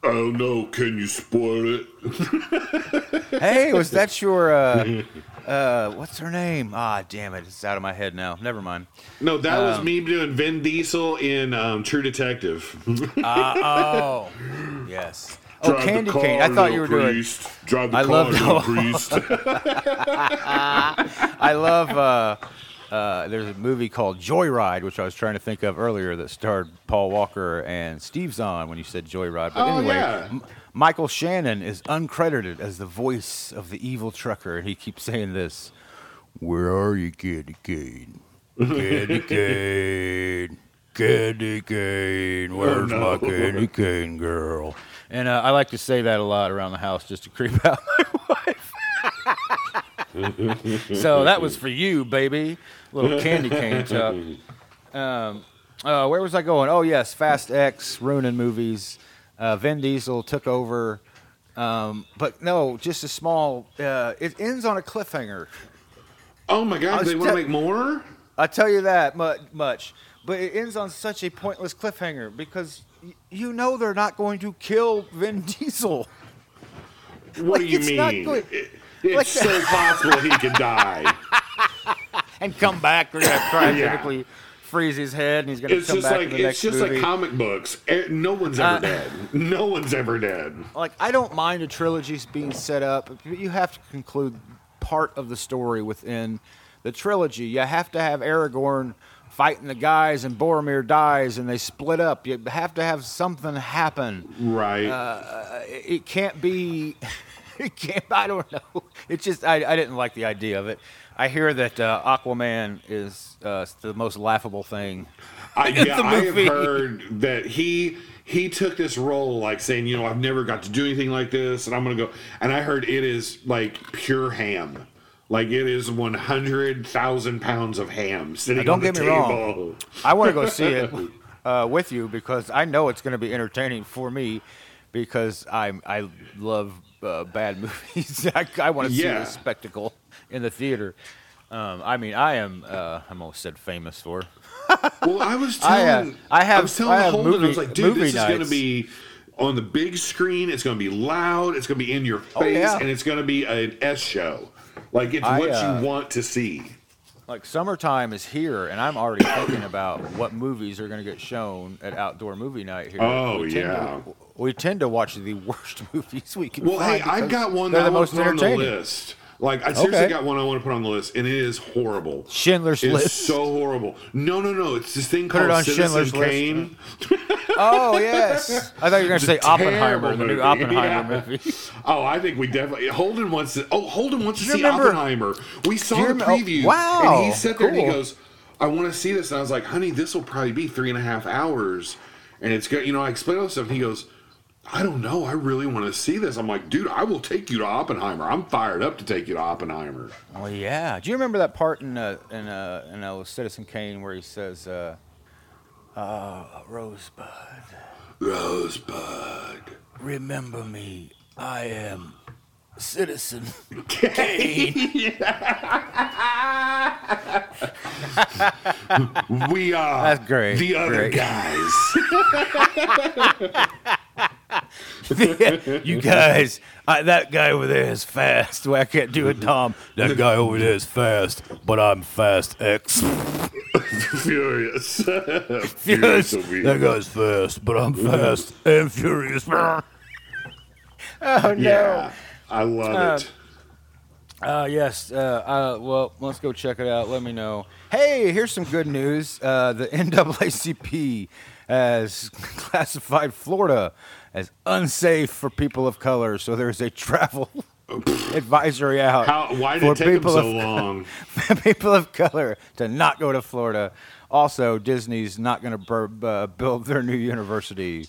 Oh no! Can you spoil it? Hey, was that your uh, uh, what's her name? Ah, damn it, it's out of my head now. Never mind. No, that was Um, me doing Vin Diesel in um, True Detective. Uh, oh, yes. Oh, Drive candy car, cane. I thought you were doing. priest. Drive the I car, love- little priest. I love. Uh, uh, there's a movie called Joyride, which I was trying to think of earlier, that starred Paul Walker and Steve Zahn when you said Joyride. But Oh, anyway, yeah. M- Michael Shannon is uncredited as the voice of the evil trucker, and he keeps saying this: "Where are you, candy cane? Candy cane." Candy cane, where's no. my candy cane girl? And uh, I like to say that a lot around the house just to creep out my wife. so that was for you, baby. Little candy cane tuck. Um, uh, where was I going? Oh yes, Fast X, ruining movies. Uh, Vin Diesel took over, um, but no, just a small. Uh, it ends on a cliffhanger. oh my god! They want to te- make more? I tell you that much. But it ends on such a pointless cliffhanger because y- you know they're not going to kill Vin Diesel. What Like, do you it's not mean? good. It- it's Like- so possible he could die. and come back. They're gonna cryogenically Yeah. freeze his head, and he's gonna It's come back like in the it's next just movie. like comic books. Eh, No one's ever Uh, dead. No one's ever dead. like I don't mind a trilogy being set up, but you have to conclude part of the story within the trilogy. You have to have Aragorn fighting the guys, and Boromir dies, and they split up. You have to have something happen. Right. Uh, It it can't be. It can't. I don't know. It's just I, I didn't like the idea of it. I hear that uh, Aquaman is uh, the most laughable thing. I, yeah, I have heard that he he took this role like saying, you know, I've never got to do anything like this, and I'm gonna go. And I heard it is like pure ham. Like it is one hundred thousand pounds of ham sitting Now, don't get me table. wrong. I want to go see it uh, with you because I know it's going to be entertaining for me because I'm I love uh, bad movies. I, I want to see a spectacle in the theater. Um, I mean, I am. Uh, I almost said famous for. Well, I was I, uh, telling, I have, I was telling I have Holden, I was like, dude, movie this is going to be on the big screen. It's going to be loud. It's going to be in your face, Oh, yeah. and it's going to be an S show. Like it's I, what uh, you want to see. Like summertime is here, and I'm already thinking about what movies are going to get shown at outdoor movie night here. Oh, we yeah. To, we tend to watch the worst movies we can Well, hey, I've got one that I the want most to put on the list. Like I seriously Okay. got one I want to put on the list, and it is horrible. Schindler's It's List. so horrible. No, no, no. It's this thing Put it called on Citizen Schindler's List. Kane. Oh yes, I thought you were going to say Oppenheimer, Terrible the new. Oppenheimer Yeah. movie. Oh, I think we definitely. Holden wants to. Oh, Holden wants to see remember- Oppenheimer. We saw the oh, preview. wow, And he sat there and he goes, "I want to see this." And I was like, "Honey, this will probably be three and a half hours." And it's good. You know, I explained all this stuff. And he goes, "I don't know. I really want to see this." I'm like, "Dude, I will take you to Oppenheimer. I'm fired up to take you to Oppenheimer." Oh yeah. Do you remember that part in uh, in uh, in uh, Citizen Kane where he says, uh, uh, "Rosebud, Rosebud. remember me. I am Citizen Kane." We are. That's great, The other great. guys. you guys, I, that guy over there is fast. Well, I can't do it, Tom. That guy over there is fast, but I'm fast X. Furious. Furious that guy's fast, but I'm fast and furious. oh no. Yeah, I love Uh, it. Uh, yes. Uh, uh, well, let's go check it out. Let me know. Hey, here's some good news. Uh, the NAACP has classified Florida as unsafe for people of color, so there's a travel advisory out How? Why did for it take them people so of, long? people of color to not go to Florida. Also, Disney's not going to uh, build their new university,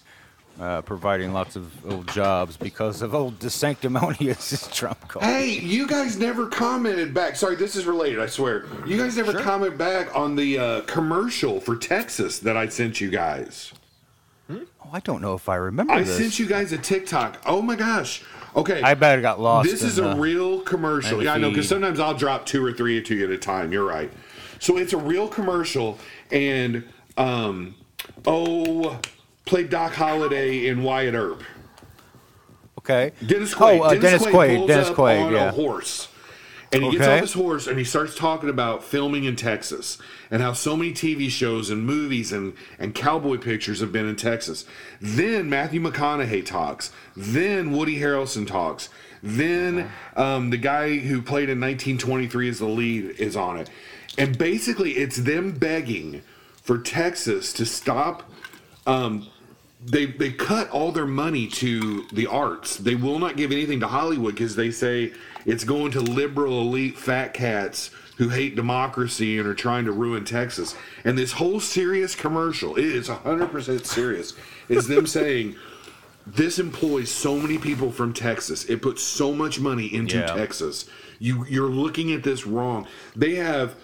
uh, providing lots of old jobs because of old sanctimonious Trump call. Hey, you guys never commented back. Sorry, this is related. I swear. You guys never commented back on the uh, commercial for Texas that I sent you guys. Oh, I don't know if I remember I this. sent you guys a TikTok. Oh my gosh. Okay. I bet it got lost. This is a real commercial. Yeah, I know because sometimes I'll drop two or three to you at a time. You're right. So it's a real commercial, and um, oh, played Doc Holliday in Wyatt Earp. Okay. Dennis Quaid. Oh, uh, Dennis Quaid. pulls Dennis Quaid, on yeah. a horse. And he gets Okay. off his horse and he starts talking about filming in Texas and how so many TV shows and movies and, and cowboy pictures have been in Texas. Then Matthew McConaughey talks. Then Woody Harrelson talks. Then um, the guy who played in 1923 as the lead is on it. And basically, it's them begging for Texas to stop um, they they cut all their money to the arts. They will not give anything to Hollywood because they say it's going to liberal elite fat cats who hate democracy and are trying to ruin Texas. And this whole serious commercial, it is 100% serious, is them saying this employs so many people from Texas. It puts so much money into Yeah. Texas. You you're looking at this wrong. They have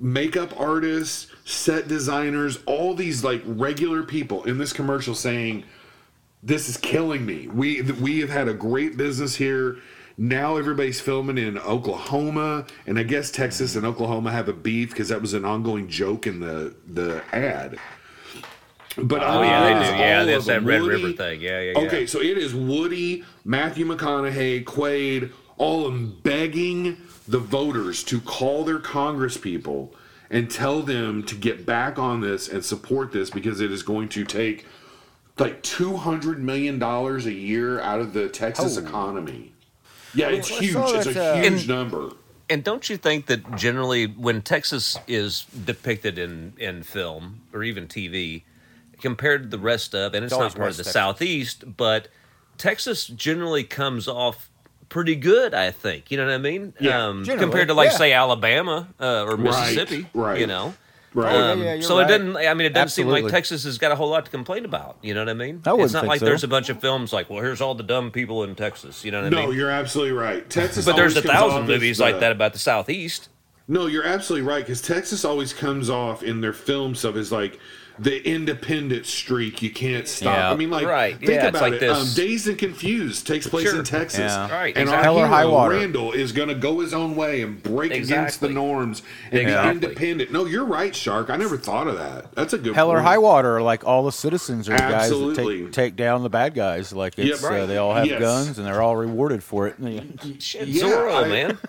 makeup artists, set designers, all these like regular people in this commercial saying this is killing me. We we have had a great business here. Now everybody's filming in Oklahoma, and I guess Texas and Oklahoma have a beef because that was an ongoing joke in the the ad. But Oh yeah, they do. Yeah, that's that Red Woody- River thing. Yeah, yeah, yeah. Okay, so it is Woody, Matthew McConaughey, Quaid, all of them begging the voters to call their Congress people and tell them to get back on this and support this because it is going to take like two hundred million dollars a year out of the Texas Oh. economy. Yeah, it's I huge. It's a uh, huge number. And don't you think that generally, when Texas is depicted in in film or even TV, compared to the rest of, and it's, always not part of the Texas. southeast, but Texas generally comes off pretty good. I think you know what I mean. Yeah. um, compared to like yeah. say Alabama uh, or Mississippi, right. you know. Right. Oh, yeah, Um, yeah, so right. it didn't. I mean, it doesn't seem like Texas has got a whole lot to complain about. You know what I mean? I wouldn't it's not think like so. there's a bunch of films like, well, here's all the dumb people in Texas. You know what I mean? No, you're absolutely right. Texas, But there's a thousand movies as like that about the southeast. No, you're absolutely right because Texas always comes off in their film stuff as like the independent streak. You can't stop. Yeah. I mean, like, Right, think yeah, it's about like it. this- Um, Dazed and Confused takes place Sure. in Texas, Yeah. Right, And exactly. our hero high water. Randall is going to go his own way and break against the norms and Exactly. be independent. No, you're right, Shark. I never thought of that. That's a good Hell or high water, like all the citizens are guys that take, take down the bad guys. Like it's right. uh, they all have Yes. guns and they're all rewarded for it. Shit, Yeah, Zorro, I- man.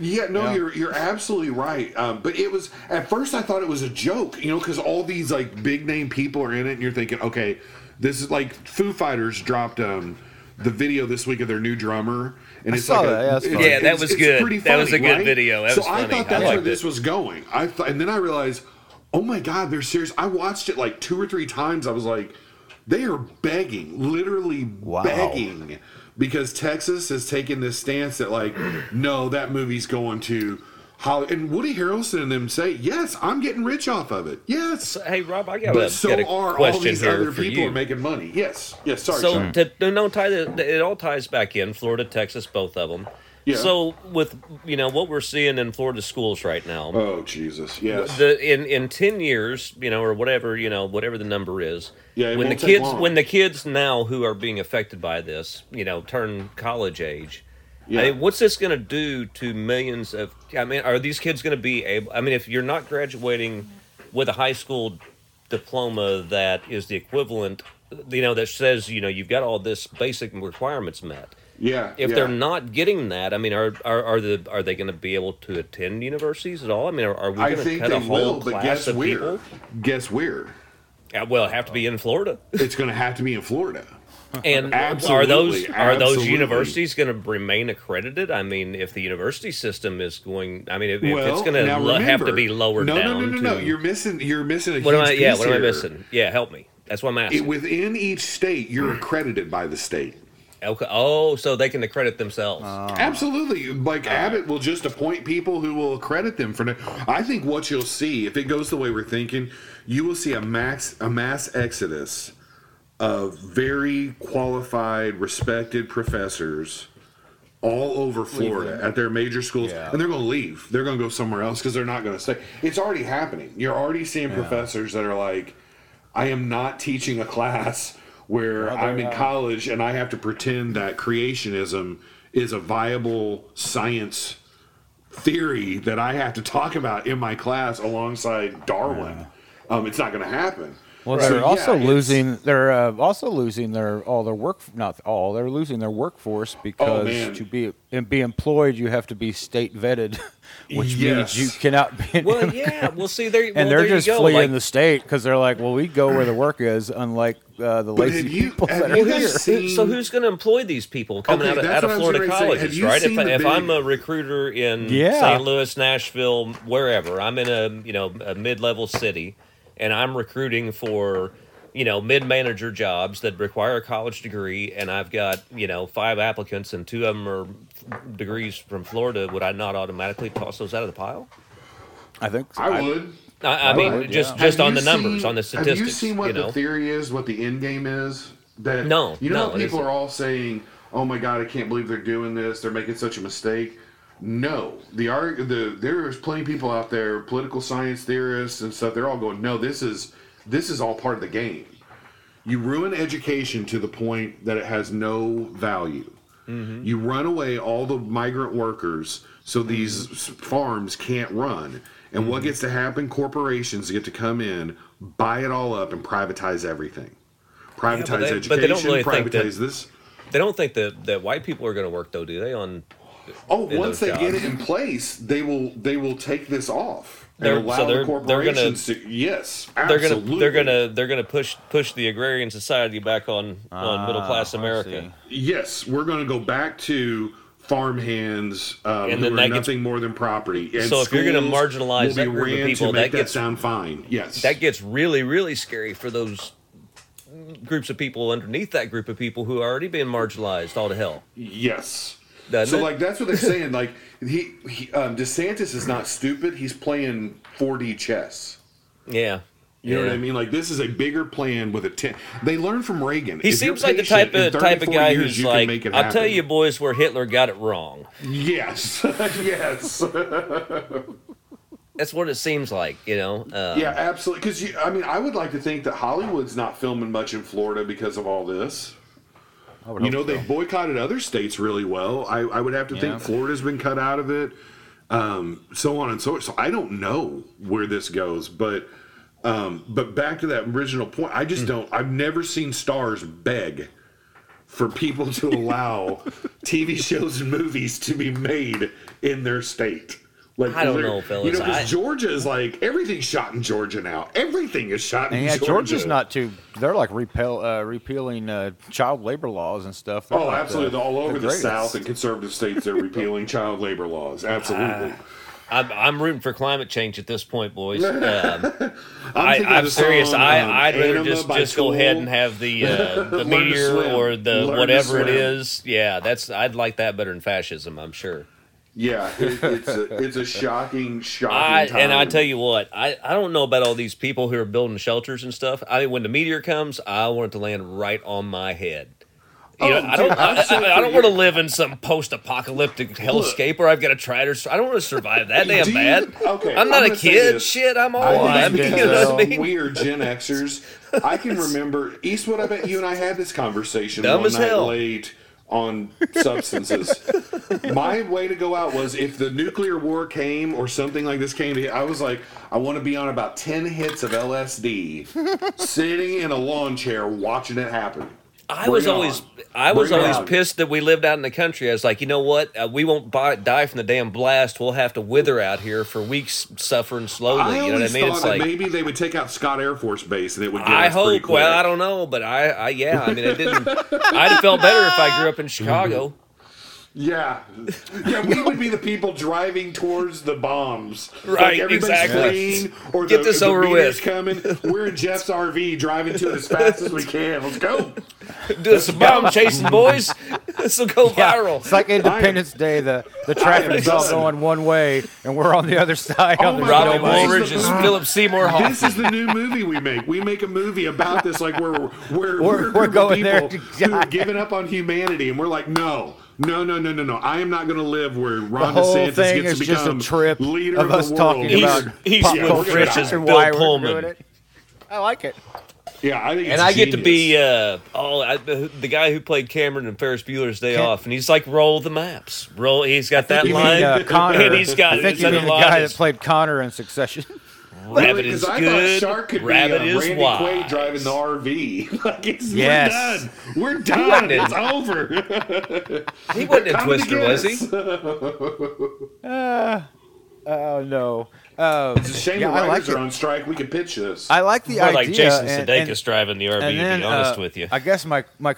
Yeah, no, Yeah. you're you're absolutely right. Um, but it was at first I thought it was a joke, you know, because all these like big name people are in it, and you're thinking, okay, this is like Foo Fighters dropped um, the video this week of their new drummer, and I it's saw like that. a, Yeah, it's- funny. Yeah, that was it's good. pretty That was a good right? video. That so was I funny. thought I that's where liked this was going. I thought, and then I realized, oh my god, they're serious. I watched it like two or three times. I was like, they are begging, literally Wow. begging because Texas has taken this stance that like, no, that movie's going to Holly. And Woody Harrelson and them say, yes, I'm getting rich off of it. Yes, So, hey, Rob, I got, but a, so got a are all these other people you. are making money. Yes, yes. Sorry, so Sean. to, to no tie the, it all ties back in Florida, Texas, both of them. Yeah. So with you know what we're seeing in Florida schools right now, oh Jesus, yes. the in in 10 years you know or whatever you know whatever the number is Yeah, when the kids long. when the kids now who are being affected by this you know turn college age Yeah. I mean, what's this going to do to millions of i mean are these kids going to be able i mean if you're not graduating with a high school diploma that is the equivalent you know that says you know you've got all this basic requirements met yeah. if yeah. they're not getting that, I mean, are are, are the are they going to be able to attend universities at all? I mean, are, are we going to cut a whole will, but class guess of where? people? Guess where? Uh, Well, have to be in Florida. It's going to have to be in Florida. And are Absolutely, those are those universities going to remain accredited? I mean, if the university system is going, I mean, if, if it's going to lo- have to be lowered no, down. No, no, no, no, You're missing. You're missing a what am I? huge Yeah, what am I missing? Yeah, help me. That's what I'm asking. It, within each state, you're accredited by the state. Okay. Oh, so they can accredit themselves. Uh, Absolutely. Like Abbott will just appoint people who will accredit them for. I think what you'll see, if it goes the way we're thinking, you will see a max a mass exodus of very qualified, respected professors all over Florida at their major schools, Yeah. and they're going to leave. They're going to go somewhere else because they're not going to stay. It's already happening. You're already seeing professors that are like, "I am not teaching a class where I'm in college and I have to pretend that creationism is a viable science theory that I have to talk about in my class alongside Darwin." Um, it's not going to happen. Well, So, they're yeah, also it's- losing. They're uh, also losing their all their work. Not all. They're losing their workforce because Oh, to be and be employed, you have to be state vetted, which Yes. means you cannot be. well, yeah. Well, see, there. and well, they're there just you go. fleeing like, the state because they're like, well, we go where the work is, unlike uh, the But lazy you- people that are here. seen- so who's going to employ these people coming Okay, out of, out of what I was Florida gonna say. Have colleges, right? If, seen the if I'm a recruiter in Yeah. St. Louis, Nashville, wherever, I'm in a you know a mid-level city, and I'm recruiting for you know mid-manager jobs that require a college degree, and I've got you know five applicants, and two of them are degrees from Florida. Would I not automatically toss those out of the pile? I think so. I would. I, I mean, would, just yeah. just Have on you the numbers, seen- on the statistics. Have you seen what know? the theory is? What the end game is? That No, You know, no, how people are all saying, "Oh my God, I can't believe they're doing this. They're making such a mistake." No, the arg- the there's plenty of people out there, political science theorists and stuff. They're all going, "No, this is this is all part of the game." You ruin education to the point that it has no value. Mm-hmm. You run away all the migrant workers so these s- farms can't run. And Mm-hmm. what gets to happen? Corporations get to come in, buy it all up, and privatize everything. Privatize they- education, but they don't really think that- privatize this. They don't think that that white people are going to work though, do they? On Oh, in once they those get it in place, they will they will take this off and They're- allow so they're- the they're gonna- corporations to. Yes, they're gonna they're gonna they're gonna push push the agrarian society back on on middle class Ah, America. Yes, we're going to go back to farmhands um, And who then are that gets- nothing more than property. And So if you're gonna marginalize that group of people, that make that gets- sound fine. Yes, that gets really, really scary for those groups of people underneath that group of people who are already being marginalized all to hell. Yes. Doesn't so it? like that's what they're saying. Like he, he um, DeSantis is not stupid. He's playing 4D chess. Yeah. You know what I mean? Like this is a bigger plan with a ten. They learned from Reagan. He If seems like the type of type of guy years, who's like, "I'll tell you, boys, where Hitler got it wrong." Yes, yes, That's what it seems like, you know. Uh, yeah, absolutely. Because I mean, I would like to think that Hollywood's not filming much in Florida because of all this. I would You know, so. they've boycotted other states really well. I, I would have to Yeah. think Florida's been cut out of it, um, so on and so. Forth. So I don't know where this goes, but um, but back to that original point, I just don't. I've never seen stars beg for people to allow TV shows and movies to be made in their state. Like I don't know, fellas. You know, because Georgia is like everything's shot in Georgia now. Everything is shot in And yeah, Georgia. Georgia's not too. They're like repel, uh, repealing uh, child labor laws and stuff. They're Oh, like absolutely. the- All over the, greatest. South and conservative states, they're repealing child labor laws. Absolutely. I'm, I'm rooting for climate change at this point, boys. Um, I'm I, I'm serious. song, I, um, I'd rather Anima just just go ahead and have the uh, the meteor or the Learn whatever it is. Yeah, that's I'd like that better than fascism. I'm sure. Yeah, it, it's a it's a shocking, shocking I time. and I tell you what, I, I don't know about all these people who are building shelters and stuff. I mean, when the meteor comes, I want it to land right on my head. You Oh, know, I don't. I, I, I don't want to live in some post-apocalyptic hellscape where I've got to try to. I don't want to survive that damn bad. okay, I'm not I'm a kid. Shit, I'm old. I think I'm, it's you know what I mean? we are Gen Xers. I can remember Eastwood. I bet you and I had this conversation Dumb one as night hell. late on substances. My way to go out was if the nuclear war came or something like this came. I was like, I want to be on about ten hits of LSD, sitting in a lawn chair watching it happen. I was always. I was Bring always on. pissed that we lived out in the country. I was like, you know what? Uh, we won't buy, die from the damn blast. We'll have to wither out here for weeks, suffering slowly. I you know what I mean? thought It's that like, maybe they would take out Scott Air Force Base and it would get I hope. Well, I don't know, but I, I, yeah. I mean, it didn't. I'd have felt better if I grew up in Chicago. Yeah, yeah, we would be the people driving towards the bombs. Right, everybody's exactly. fleeing, or Get the, this the over with. coming. We're in Jeff's RV driving to it as fast as we can. Let's go. Do some bomb chasing, boys. This will go Yeah, viral. it's like Independence Day. The the traffic is all going one way, and we're on the other side. Oh on the my Robin this Woolridge is is the- Philip Seymour Hoffman. This is the new movie we make. We make a movie about this, like we're we're We're- we're, we're going there people to who are die. giving up on humanity, and we're like, no, no, no, no, no, no. I am not going to live where Ron The whole DeSantis thing gets is to just a become trip leader of of, us the world. talking He's- about he's pop with culture Rich as and Bill why we're doing it. I like it. Yeah, I think, it's and I get to be uh, oh I, the, the guy who played Cameron in Ferris Bueller's Day Cam- Off, and he's like roll the maps, roll. He's got that line, mean uh, Connor? and he's got I think his you mean the guy that played Connor in Succession. Rabbit Really? is 'Cause I good. thought Shark could Rabbit be uh, is Randy wise. Quaid driving the RV. like it's, Yes. we're done. We're done. It's over. He wasn't a to twister, get was he? us. Oh no. Uh, It's a shame yeah, the I like writers it. are on strike. We could pitch this. I like the More idea. like Jason and- Sudeikis and- driving the RV. then, to be honest uh, with you, I guess my my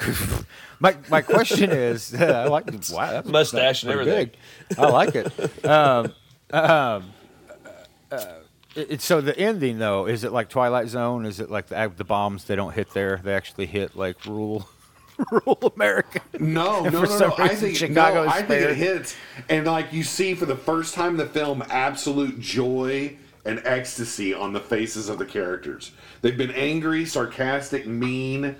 my my question is, I like wow, that's Mustache and everything. big. I like it. Um, um, uh, it, it- so the ending though, is it like Twilight Zone? Is it like the, the bombs? They don't hit there. They actually hit like rural, rural America. No, no, for no, some no. I think Chicago no, I think it hits, and like you see for the first time in the film, absolute joy and ecstasy on the faces of the characters. They've been angry, sarcastic, mean,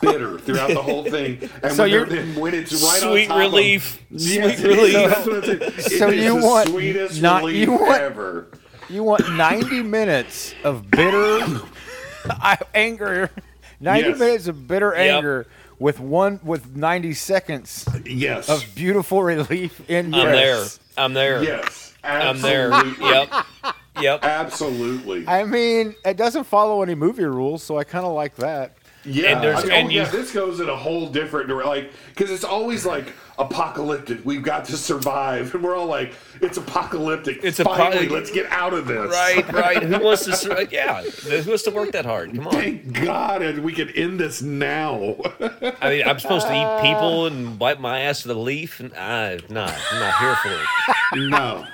bitter throughout the whole thing. And So when, you're- then when it's right Sweet on top relief. Of, yes, Sweet relief. That's what I'm. It So is you the want sweetest not- relief you want- ever. You want 90 minutes of bitter anger, 90 Yes. minutes of bitter Yep. anger with one with 90 seconds Yes. of beautiful relief in I'm your there. I'm there. yes. I'm there. Absolutely. Yep. Yep. Absolutely. I mean, it doesn't follow any movie rules, so I kind of like that. Yeah, And there's- I mean, and oh, you- yeah, this goes in a whole different dire- like because it's always like apocalyptic. We've got to survive, and we're all like, "It's apocalyptic. It's It's apo- let's get out of this." Right, right. Who wants to? sur- Yeah, who wants to work that hard? Come on. Thank God, and we can end this now. I mean, I'm supposed to eat people and wipe my ass with a leaf, and I'm not. I'm not here for it. no.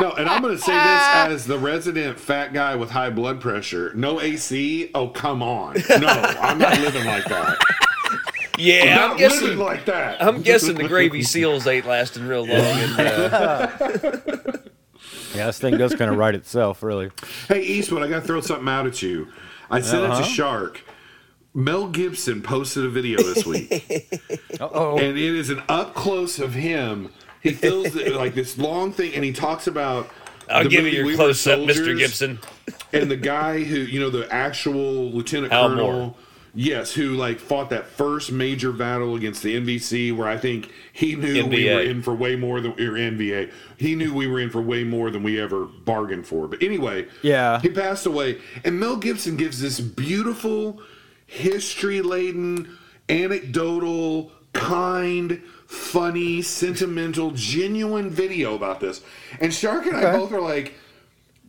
No, and I'm going to say this as the resident fat guy with high blood pressure. No AC? Oh, come on. No, I'm not living like that. Yeah, I'm I'm guessing. like that. I'm guessing the gravy seals ain't lasting real long. And, uh, Yeah, this thing does kind of write itself, really. Hey, Eastwood, I got to throw something out at you. I sent Uh-huh. it to Shark. Mel Gibson posted a video this week, Oh, and it is an up close of him. He fills the, like this long thing, and he talks about. I'll give you your We close up, Mr. Gibson. and the guy who you know the actual lieutenant Hal colonel Moore. yes who like fought that first major battle against the nvc where i think he knew we were in for way more than or nva he knew we were in for way more than we ever bargained for but anyway Yeah. he passed away and mel gibson gives this beautiful history laden anecdotal kind funny sentimental genuine video about this and shark and i both are like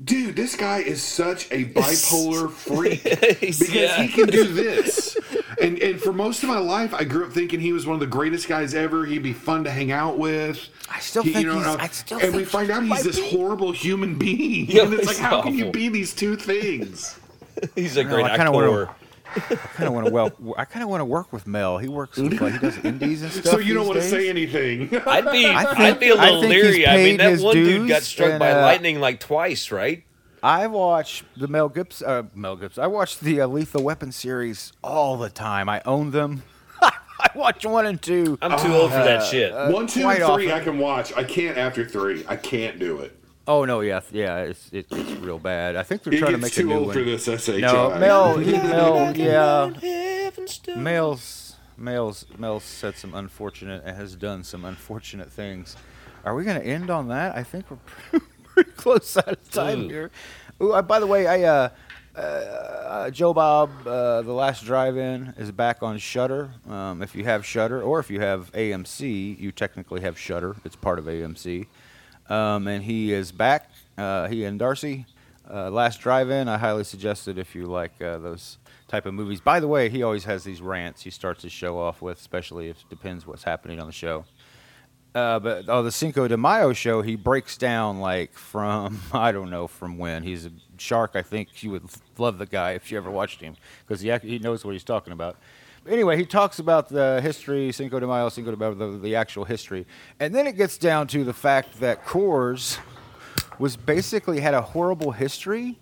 dude, this guy is such a bipolar freak because Yeah. he can do this. And and for most of my life, I grew up thinking he was one of the greatest guys ever. He'd be fun to hang out with. I still He- think he's- uh, I still and we find out he's this be. horrible human being. Yeah, and it's like, he's how can you be these two things? He's a great I kinda actor. Wanna- I kind of want to well. I kind of want to work with Mel. He works with like he does indies and stuff. so you don't want to say anything. I'd be, I I think- would be a I little think he's leery. I mean, that his one dude got struck and, by uh, lightning like twice, right? I watch the Mel Gibson. Uh, Mel Gibson. I watch the uh, Lethal Weapon series all the time. I own them. I watch one and two. I'm too old for that shit. One, two, and three, often. I can watch. I can't after three. I can't do it. Oh no, yeah, yeah, it's it, it's real bad. I think they're It trying to gets make a too new old one. for this SHI. No, Mel, he, Mel, yeah, Mel's, Mel's, Mel's said some unfortunate and has done some unfortunate things. Are we going to end on that? I think we're pretty close out of time Ooh. here. Ooh, uh, by the way, I uh, uh, Joe Bob, uh, the Last Drive-In is back on Shudder. Um, if you have Shudder, or if you have AMC, you technically have Shudder. It's part of AMC, um, and he is back. Uh, he and Darcy, uh, Last Drive-In. I highly suggest it if you like uh, those type of movies. By the way, he always has these rants he starts his show off with, especially if it depends what's happening on the show. Uh, but oh, the Cinco de Mayo show, he breaks down like from I don't know from when. He's a shark. I think you would love the guy if you ever watched him because he he knows what he's talking about. Anyway, he talks about the history, Cinco de Mayo, Cinco de Mayo, the, the actual history, and then it gets down to the fact that Coors was basically had a horrible history.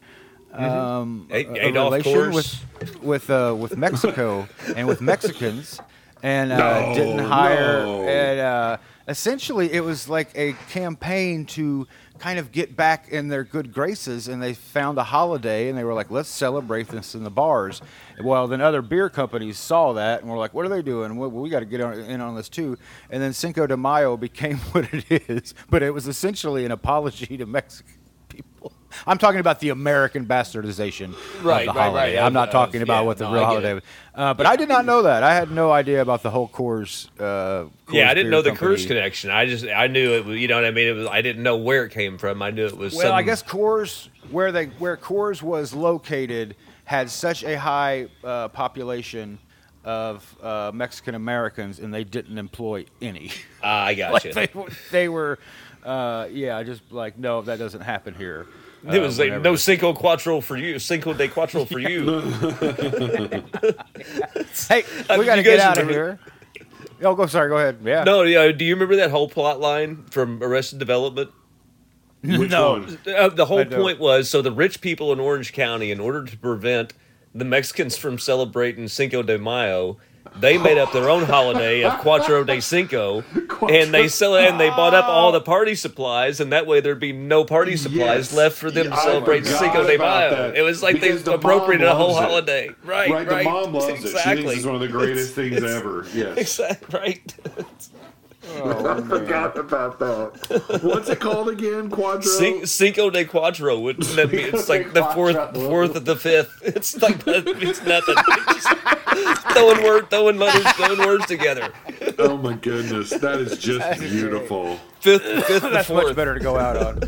Um, A- a- a Adolf relation Coors. with with uh, with Mexico and with Mexicans, and uh, No, didn't hire no. and uh, essentially it was like a campaign to kind of get back in their good graces and they found a holiday and they were like let's celebrate this in the bars. Well then other beer companies saw that and were like what are they doing? Well, we got to get in on this too. And then cinco de mayo became what it is but it was essentially an apology to people i'm talking about the american bastardization Right, of the right, holiday right, i'm not talking of- about yeah, what the no, real holiday was uh, but i did not know that i had no idea about the whole coors uh, yeah, I didn't know the Company. Coors connection. I just I knew it was you know what I mean. It was I didn't know where it came from. I knew it was. Well, some, I guess Coors, where they where Coors was located, had such a high uh, population of uh, Mexican Americans, and they didn't employ any. Ah, I got like you. they, were- they were, uh, yeah, just like no, that doesn't happen here. It Uh, was like no the- Cinco Cuatro for you, Cinco de Cuatro for you. Hey, Uh, we got to get out of remember- here. Oh, go. Sorry, go ahead. Yeah. no, yeah. Do you remember that whole plot line from Arrested Development? Which No. one? Uh, the whole point was so the rich people in Orange County, in order to prevent the Mexicans from celebrating Cinco de Mayo, they made up their own holiday of Cuatro de Cinco, and they sell and they bought up all the party supplies, and that way there'd be no party supplies Yes. left for them to I celebrate forgot Cinco de about Mayo. that. It was like Because they mom appropriated a whole loves it. holiday, right? Right, the mom loves it. She thinks it's one of the greatest things ever. Yes. Exactly right. Oh, I forgot about that. What's it called again? Quadro. Cin- Cinco de Cuatro. Wouldn't that be? It's like the fourth, fourth of the fifth. It's like that. It's nothing. It's just throwing word, throwing letters, throwing words together. Oh my goodness, that is just beautiful. Fifth, fifth, the That's much better to go out on.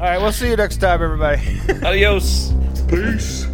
All right, we'll see you next time, everybody. Adios. Peace.